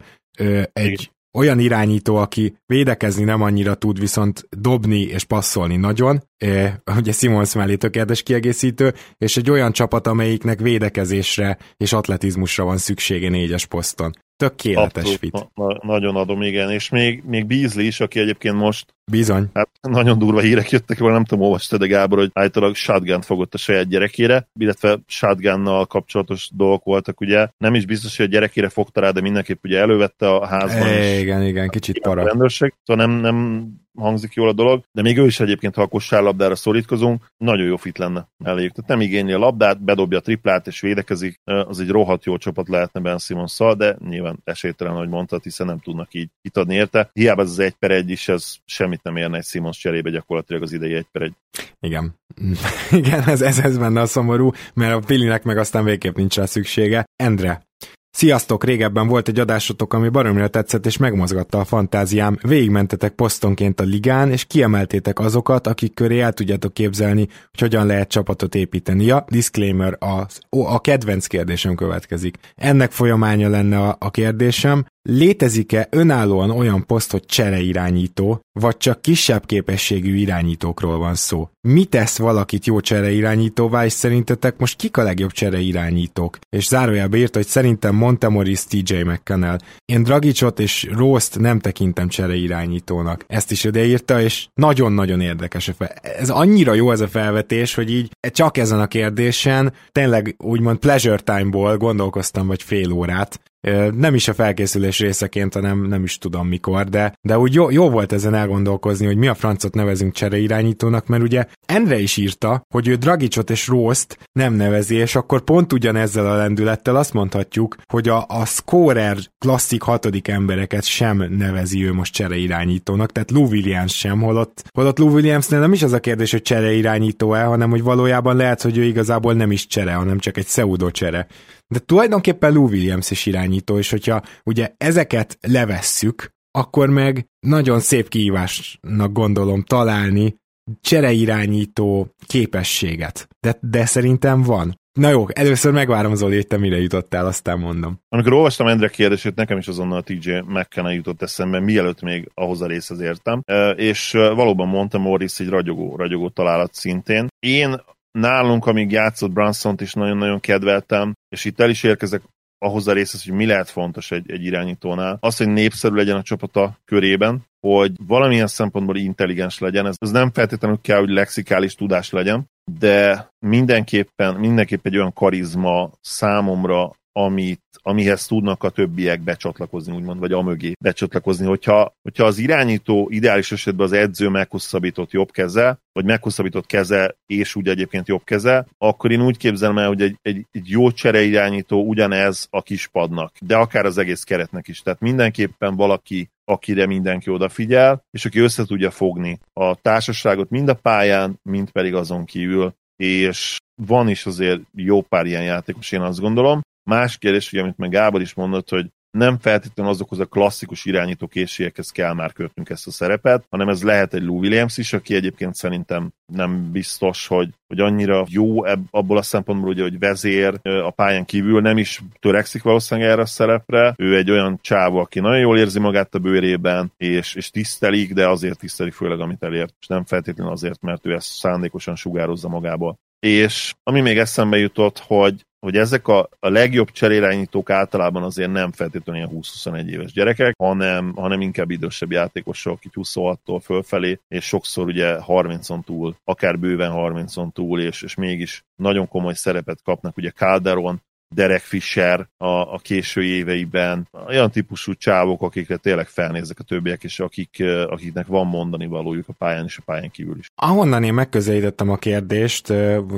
[SPEAKER 3] egy olyan irányító, aki védekezni nem annyira tud, viszont dobni és passzolni nagyon, e, ugye Simons mellé tökéletes kiegészítő, és egy olyan csapat, amelyiknek védekezésre és atletizmusra van szüksége négyes poszton. Tökéletes Abszolút, fit.
[SPEAKER 4] Na, nagyon adom, igen. És még, még Beasley is, aki egyébként most
[SPEAKER 3] Bizony.
[SPEAKER 4] Hát nagyon durva hírek jöttek, vagy nem tudom, olvastad de Gábor, hogy állítólag shotgun fogott a saját gyerekére, illetve shotgunnal kapcsolatos dolgok voltak, ugye. Nem is biztos, hogy a gyerekére fogta rá, de mindenképp ugye elővette a házban.
[SPEAKER 3] É, igen, igen, kicsit para.
[SPEAKER 4] Rendőrség, szóval nem, nem hangzik jól a dolog, de még ő is egyébként, ha a kosárlabdára szorítkozunk, nagyon jó fit lenne elég. Tehát nem igényli a labdát, bedobja a triplát és védekezik, az egy rohadt jó csapat lehetne Ben simmons de nyilván esélytelen, ahogy mondtad, hiszen nem tudnak így kitadni érte. Hiába ez az egy per egy is, ez semmit nem érne egy Simons cserébe gyakorlatilag az idei egy per egy.
[SPEAKER 3] Igen. Igen, ez, ez, ez benne a szomorú, mert a Pilinek meg aztán végképp nincs rá szüksége. Endre, Sziasztok, régebben volt egy adásotok, ami baromira tetszett és megmozgatta a fantáziám. Végigmentetek posztonként a ligán, és kiemeltétek azokat, akik köré el tudjátok képzelni, hogy hogyan lehet csapatot építeni. Ja, disclaimer, a, a kedvenc kérdésem következik. Ennek folyamánya lenne a, a kérdésem. Létezik-e önállóan olyan poszt, hogy csereirányító, vagy csak kisebb képességű irányítókról van szó? Mi tesz valakit jó csereirányítóvá, és szerintetek most kik a legjobb csereirányítók? És zárójelbe írt, hogy szerintem Montemoris TJ McConnell. Én Dragicot és Rost nem tekintem csereirányítónak. Ezt is odaírta, és nagyon-nagyon érdekes. Ez annyira jó ez a felvetés, hogy így csak ezen a kérdésen tényleg úgymond pleasure time-ból gondolkoztam vagy fél órát, nem is a felkészülés részeként, hanem nem is tudom mikor, de, de úgy jó, jó volt ezen elgondolkozni, hogy mi a francot nevezünk csereirányítónak, mert ugye Endre is írta, hogy ő Dragicot és Rószt nem nevezi, és akkor pont ugyanezzel a lendülettel azt mondhatjuk, hogy a, a scorer klasszik hatodik embereket sem nevezi ő most csereirányítónak, tehát Lou Williams sem, holott, holott Lou Williamsnél nem is az a kérdés, hogy csereirányító-e, hanem hogy valójában lehet, hogy ő igazából nem is csere, hanem csak egy pseudo csere. De tulajdonképpen Lou Williams is irányító, és hogyha ugye ezeket levesszük, akkor meg nagyon szép kihívásnak gondolom találni csereirányító képességet. De, de szerintem van. Na jó, először megvárom Zoli, hogy te mire jutottál, aztán mondom.
[SPEAKER 4] Amikor olvastam Endre kérdését, nekem is azonnal a TJ McKenna jutott eszembe, mielőtt még ahhoz a részhez értem, és valóban mondta Morris egy ragyogó, ragyogó találat szintén. Én nálunk, amíg játszott Brunson-t is nagyon-nagyon kedveltem, és itt el is érkezek ahhoz a részhez, hogy mi lehet fontos egy, egy irányítónál. Az, hogy népszerű legyen a csapata körében, hogy valamilyen szempontból intelligens legyen. Ez, ez nem feltétlenül kell, hogy lexikális tudás legyen, de mindenképpen, mindenképpen egy olyan karizma számomra, amit, amihez tudnak a többiek becsatlakozni, úgymond, vagy amögé becsatlakozni. Hogyha, hogyha az irányító ideális esetben az edző meghosszabbított jobb keze, vagy meghosszabbított keze, és úgy egyébként jobb keze, akkor én úgy képzelem el, hogy egy, egy, egy jó csereirányító ugyanez a kispadnak, de akár az egész keretnek is. Tehát mindenképpen valaki, akire mindenki odafigyel, és aki össze tudja fogni a társaságot mind a pályán, mind pedig azon kívül, és van is azért jó pár ilyen játékos, én azt gondolom. Más kérdés, hogy amit meg Gábor is mondott, hogy nem feltétlenül azokhoz a klasszikus irányító készségekhez kell már kötnünk ezt a szerepet, hanem ez lehet egy Lou Williams is, aki egyébként szerintem nem biztos, hogy, hogy annyira jó ebb, abból a szempontból, ugye, hogy vezér a pályán kívül nem is törekszik valószínűleg erre a szerepre. Ő egy olyan csávó, aki nagyon jól érzi magát a bőrében, és, és tisztelik, de azért tiszteli főleg, amit elért, és nem feltétlenül azért, mert ő ezt szándékosan sugározza magából. És ami még eszembe jutott, hogy hogy ezek a, a legjobb cserélányítók általában azért nem feltétlenül ilyen 20-21 éves gyerekek, hanem, hanem inkább idősebb játékosok, így 26-tól fölfelé, és sokszor ugye 30-on túl, akár bőven 30-on túl, és, és mégis nagyon komoly szerepet kapnak, ugye Calderon Derek Fisher a, a késő éveiben, olyan típusú csávok, akikre tényleg felnézek a többiek, és akik, akiknek van mondani valójuk a pályán és a pályán kívül is.
[SPEAKER 3] Ahonnan én megközelítettem a kérdést,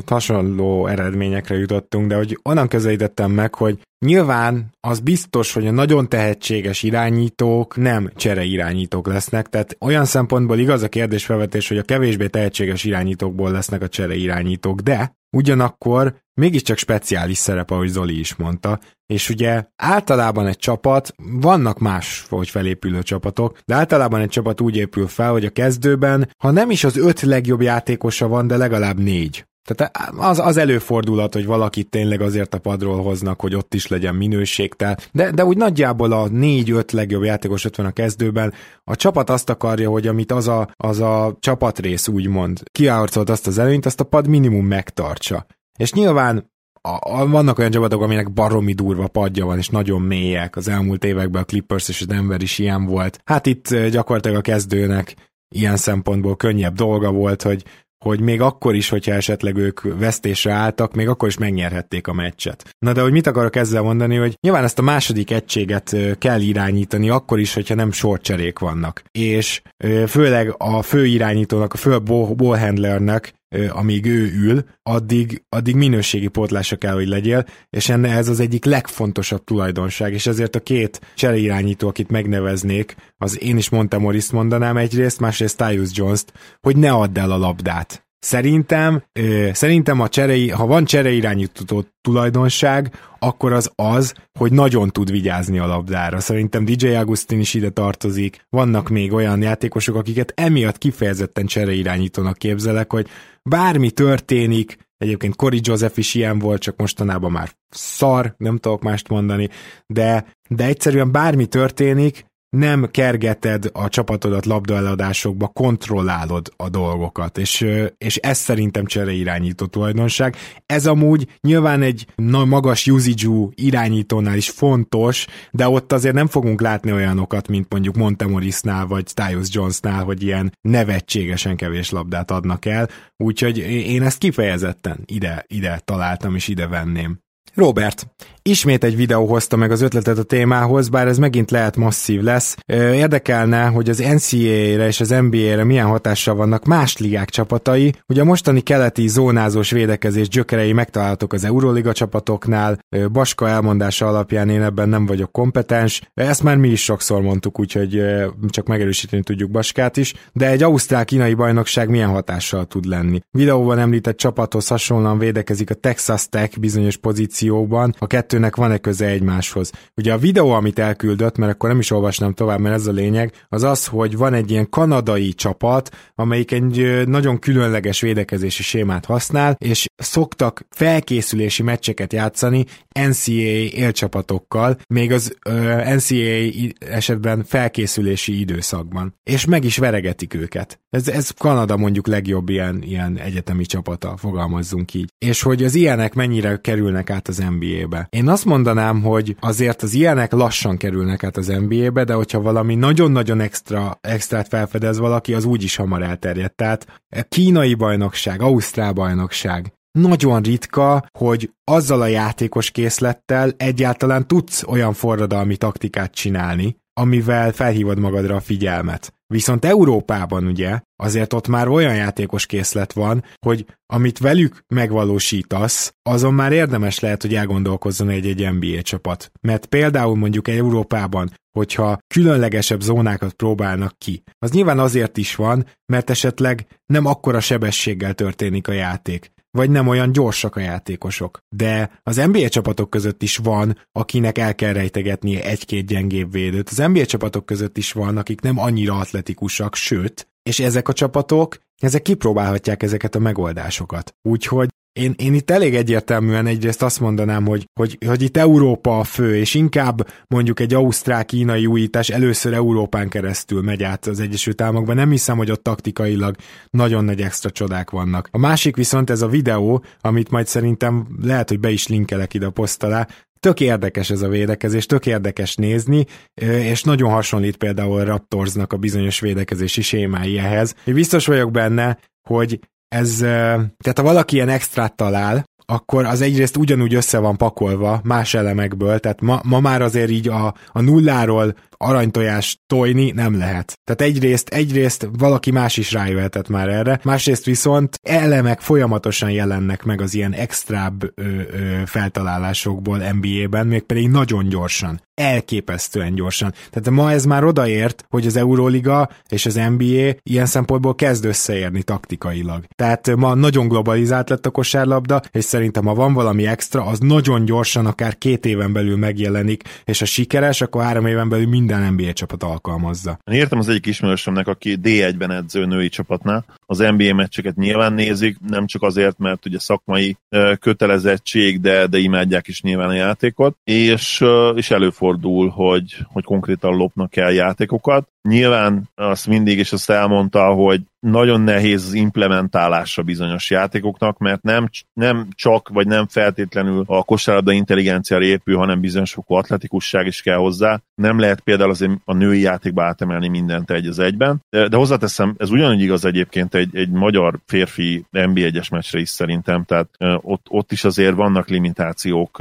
[SPEAKER 3] hasonló eredményekre jutottunk, de hogy onnan közelítettem meg, hogy Nyilván az biztos, hogy a nagyon tehetséges irányítók nem csere irányítók lesznek, tehát olyan szempontból igaz a kérdésfelvetés, hogy a kevésbé tehetséges irányítókból lesznek a csere irányítók, de ugyanakkor mégiscsak speciális szerep, ahogy Zoli is mondta, és ugye általában egy csapat, vannak más, hogy felépülő csapatok, de általában egy csapat úgy épül fel, hogy a kezdőben, ha nem is az öt legjobb játékosa van, de legalább négy. Tehát az, az előfordulhat, hogy valakit tényleg azért a padról hoznak, hogy ott is legyen minőségtel, de, de úgy nagyjából a négy-öt legjobb játékos ott van a kezdőben. A csapat azt akarja, hogy amit az a, az a csapatrész úgymond kiárcolt azt az előnyt, azt a pad minimum megtartsa. És nyilván a, a, vannak olyan csapatok, aminek baromi durva padja van, és nagyon mélyek. Az elmúlt években a Clippers és a Denver is ilyen volt. Hát itt gyakorlatilag a kezdőnek ilyen szempontból könnyebb dolga volt, hogy hogy még akkor is, hogyha esetleg ők vesztésre álltak, még akkor is megnyerhették a meccset. Na de hogy mit akarok ezzel mondani, hogy nyilván ezt a második egységet kell irányítani, akkor is, hogyha nem sorcserék vannak. És főleg a fő irányítónak, a fő ballhandlernek amíg ő ül, addig, addig minőségi pótlása kell, hogy legyél, és enne ez az egyik legfontosabb tulajdonság, és ezért a két csereirányító, akit megneveznék, az én is mondtam Morris mondanám egyrészt, másrészt Tyus Jones-t, hogy ne add el a labdát. Szerintem, ö, szerintem a cserei, ha van csereirányító tulajdonság, akkor az az, hogy nagyon tud vigyázni a labdára. Szerintem DJ Agustin is ide tartozik. Vannak még olyan játékosok, akiket emiatt kifejezetten csereirányítónak képzelek, hogy bármi történik, Egyébként Cory Joseph is ilyen volt, csak mostanában már szar, nem tudok mást mondani, de, de egyszerűen bármi történik, nem kergeted a csapatodat labdaeladásokba, kontrollálod a dolgokat, és, és ez szerintem csere irányító tulajdonság. Ez amúgy nyilván egy nagy magas usage irányítónál is fontos, de ott azért nem fogunk látni olyanokat, mint mondjuk Montemorisnál vagy Tyus Jonesnál, hogy ilyen nevetségesen kevés labdát adnak el, úgyhogy én ezt kifejezetten ide, ide találtam és ide venném. Robert, ismét egy videó hozta meg az ötletet a témához, bár ez megint lehet masszív lesz. Érdekelne, hogy az NCAA-re és az NBA-re milyen hatással vannak más ligák csapatai. Ugye a mostani keleti zónázós védekezés gyökerei megtalálhatók az Euroliga csapatoknál. Baska elmondása alapján én ebben nem vagyok kompetens. Ezt már mi is sokszor mondtuk, úgyhogy csak megerősíteni tudjuk Baskát is. De egy ausztrál-kínai bajnokság milyen hatással tud lenni? Videóban említett csapathoz hasonlóan védekezik a Texas Tech bizonyos pozícióban. A kettő kettőnek van-e köze egymáshoz. Ugye a videó, amit elküldött, mert akkor nem is olvasnám tovább, mert ez a lényeg, az az, hogy van egy ilyen kanadai csapat, amelyik egy nagyon különleges védekezési sémát használ, és szoktak felkészülési meccseket játszani NCAA élcsapatokkal, még az ö, NCAA esetben felkészülési időszakban. És meg is veregetik őket. Ez, ez Kanada mondjuk legjobb ilyen, ilyen egyetemi csapata, fogalmazzunk így. És hogy az ilyenek mennyire kerülnek át az NBA-be. Én azt mondanám, hogy azért az ilyenek lassan kerülnek át az NBA-be, de hogyha valami nagyon-nagyon extra, extrát felfedez valaki, az úgyis hamar elterjedt. Tehát kínai bajnokság, ausztrál bajnokság, nagyon ritka, hogy azzal a játékos készlettel egyáltalán tudsz olyan forradalmi taktikát csinálni, amivel felhívod magadra a figyelmet. Viszont Európában ugye azért ott már olyan játékos készlet van, hogy amit velük megvalósítasz, azon már érdemes lehet, hogy elgondolkozzon egy-egy NBA csapat. Mert például mondjuk Európában, hogyha különlegesebb zónákat próbálnak ki, az nyilván azért is van, mert esetleg nem akkora sebességgel történik a játék vagy nem olyan gyorsak a játékosok. De az NBA csapatok között is van, akinek el kell rejtegetnie egy-két gyengébb védőt. Az NBA csapatok között is van, akik nem annyira atletikusak, sőt, és ezek a csapatok, ezek kipróbálhatják ezeket a megoldásokat. Úgyhogy én, én itt elég egyértelműen egyrészt azt mondanám, hogy, hogy, hogy itt Európa a fő, és inkább mondjuk egy ausztrál-kínai újítás először Európán keresztül megy át az Egyesült Államokba. Nem hiszem, hogy ott taktikailag nagyon nagy extra csodák vannak. A másik viszont ez a videó, amit majd szerintem lehet, hogy be is linkelek ide a poszt alá, tök érdekes ez a védekezés, tök érdekes nézni, és nagyon hasonlít például a Raptorsnak a bizonyos védekezési sémái. Én biztos vagyok benne, hogy ez, tehát ha valaki ilyen extrát talál, akkor az egyrészt ugyanúgy össze van pakolva más elemekből, tehát ma, ma már azért így a, a nulláról aranytojás tojni nem lehet. Tehát egyrészt, egyrészt valaki más is rájöhetett már erre, másrészt viszont elemek folyamatosan jelennek meg az ilyen extrább ö, ö, feltalálásokból NBA-ben, mégpedig nagyon gyorsan. Elképesztően gyorsan. Tehát ma ez már odaért, hogy az Euroliga és az NBA ilyen szempontból kezd összeérni taktikailag. Tehát ma nagyon globalizált lett a kosárlabda, és szerintem ha van valami extra, az nagyon gyorsan, akár két éven belül megjelenik, és a sikeres, akkor három éven belül minden minden NBA csapat alkalmazza.
[SPEAKER 4] Én értem az egyik ismerősömnek, aki D1-ben edző női csapatnál. Az NBA meccseket nyilván nézik, nem csak azért, mert ugye szakmai kötelezettség, de, de imádják is nyilván a játékot, és, és előfordul, hogy, hogy konkrétan lopnak el játékokat. Nyilván azt mindig, és azt elmondta, hogy nagyon nehéz az implementálása bizonyos játékoknak, mert nem, nem csak, vagy nem feltétlenül a kosárlabda intelligenciára épül, hanem bizonyos fokú atletikusság is kell hozzá. Nem lehet például azért a női játékba átemelni mindent egy az egyben, de, de hozzáteszem, ez ugyanúgy igaz egyébként egy, egy magyar férfi NB1-es meccsre is szerintem, tehát ott, ott is azért vannak limitációk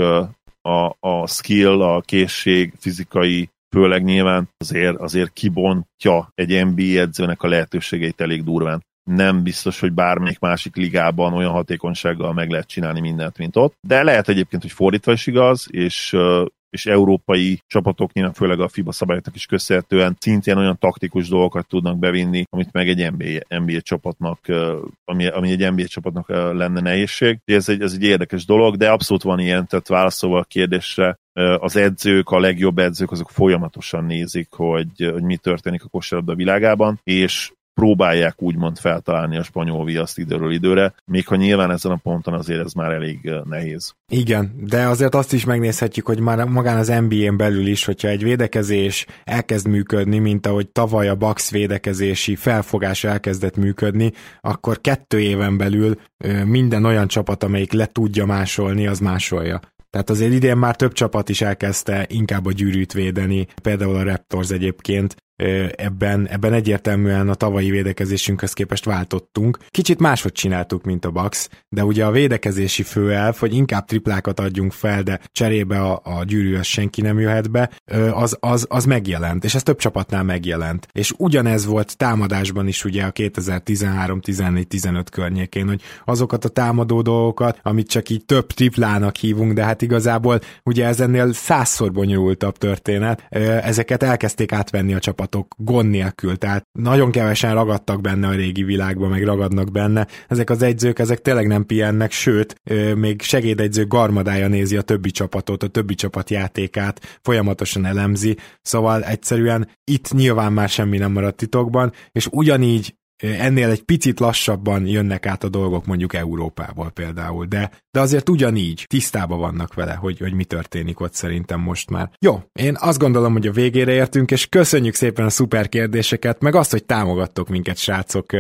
[SPEAKER 4] a, a skill, a készség, fizikai főleg nyilván azért, azért kibontja egy NBA edzőnek a lehetőségeit elég durván. Nem biztos, hogy bármelyik másik ligában olyan hatékonysággal meg lehet csinálni mindent, mint ott. De lehet egyébként, hogy fordítva is igaz, és és európai csapatok, nyilván főleg a FIBA szabályoknak is köszönhetően szintén olyan taktikus dolgokat tudnak bevinni, amit meg egy NBA, NBA csapatnak, ami, ami egy NBA csapatnak lenne nehézség. Ez egy, ez egy érdekes dolog, de abszolút van ilyen, tehát válaszolva a kérdésre, az edzők, a legjobb edzők, azok folyamatosan nézik, hogy, hogy mi történik a kosárlabda világában, és próbálják úgymond feltalálni a spanyol viaszt időről időre, még ha nyilván ezen a ponton azért ez már elég nehéz.
[SPEAKER 3] Igen, de azért azt is megnézhetjük, hogy már magán az NBA-n belül is, hogyha egy védekezés elkezd működni, mint ahogy tavaly a Bucks védekezési felfogás elkezdett működni, akkor kettő éven belül minden olyan csapat, amelyik le tudja másolni, az másolja. Tehát azért idén már több csapat is elkezdte inkább a gyűrűt védeni, például a Raptors egyébként, ebben, ebben egyértelműen a tavalyi védekezésünkhöz képest váltottunk. Kicsit máshogy csináltuk, mint a Bucks, de ugye a védekezési főelf, hogy inkább triplákat adjunk fel, de cserébe a, a gyűrűhöz senki nem jöhet be, az, az, az megjelent, és ez több csapatnál megjelent. És ugyanez volt támadásban is ugye a 2013, 14, 15 környékén, hogy azokat a támadó dolgokat, amit csak így több triplának hívunk, de hát igazából ugye ez ennél százszor bonyolultabb történet, ezeket elkezdték átvenni a csapat csapatok gond nélkül, tehát nagyon kevesen ragadtak benne a régi világban, meg ragadnak benne. Ezek az egyzők, ezek tényleg nem pihennek, sőt, még segédegyző garmadája nézi a többi csapatot, a többi csapat játékát, folyamatosan elemzi, szóval egyszerűen itt nyilván már semmi nem maradt titokban, és ugyanígy ennél egy picit lassabban jönnek át a dolgok mondjuk Európából például, de, de azért ugyanígy tisztában vannak vele, hogy, hogy mi történik ott szerintem most már. Jó, én azt gondolom, hogy a végére értünk, és köszönjük szépen a szuper kérdéseket, meg azt, hogy támogattok minket, srácok.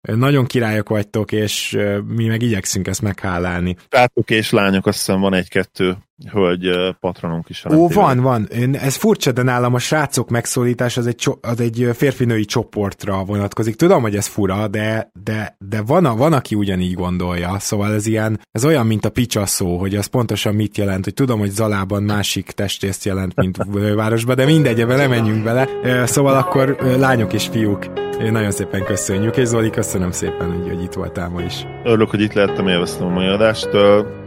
[SPEAKER 3] Nagyon királyok vagytok, és mi meg igyekszünk ezt meghálálni.
[SPEAKER 4] Rátok és lányok, azt hiszem van egy-kettő hölgy patronunk is.
[SPEAKER 3] Ó, van, van. Ez furcsa, de nálam a srácok megszólítás az egy, az egy férfinői csoportra vonatkozik. Tudom, hogy ez fura, de, de, de van, a, van, aki ugyanígy gondolja. Szóval ez ilyen, ez olyan, mint a picsasszó, hogy az pontosan mit jelent, hogy tudom, hogy Zalában másik testrészt jelent, mint városban, de mindegy, nem menjünk bele. Szóval akkor lányok és fiúk, nagyon szépen köszönjük, és Zoli, köszönöm szépen, hogy, hogy itt voltál ma is.
[SPEAKER 4] Örülök, hogy itt lehettem, élveztem a mai adást.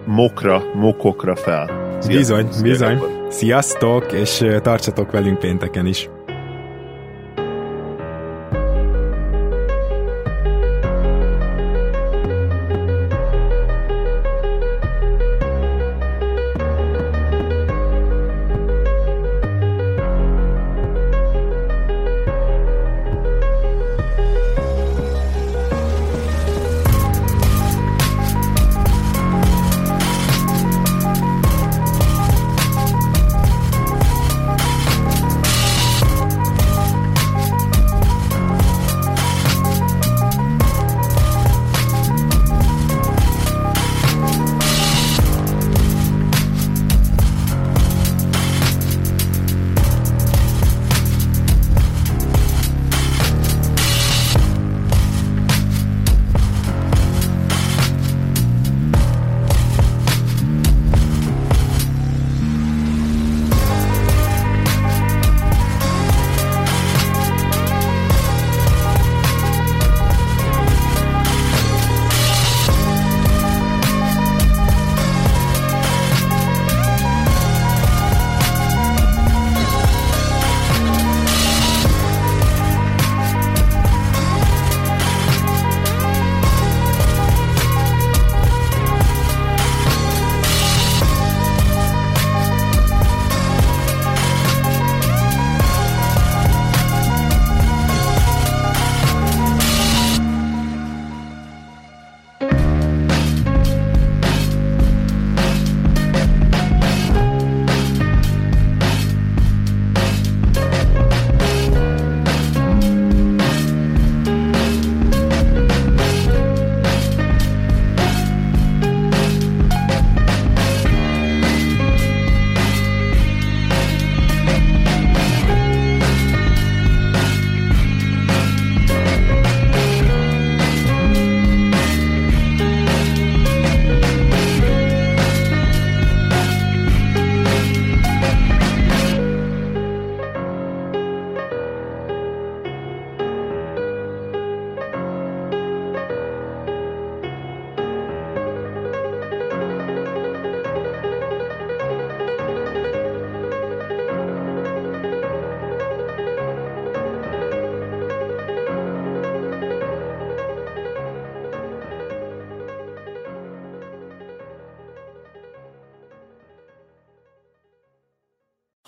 [SPEAKER 4] Mokra, mokokra fel.
[SPEAKER 3] Bizony, bizony. Sziasztok, és tartsatok velünk pénteken is.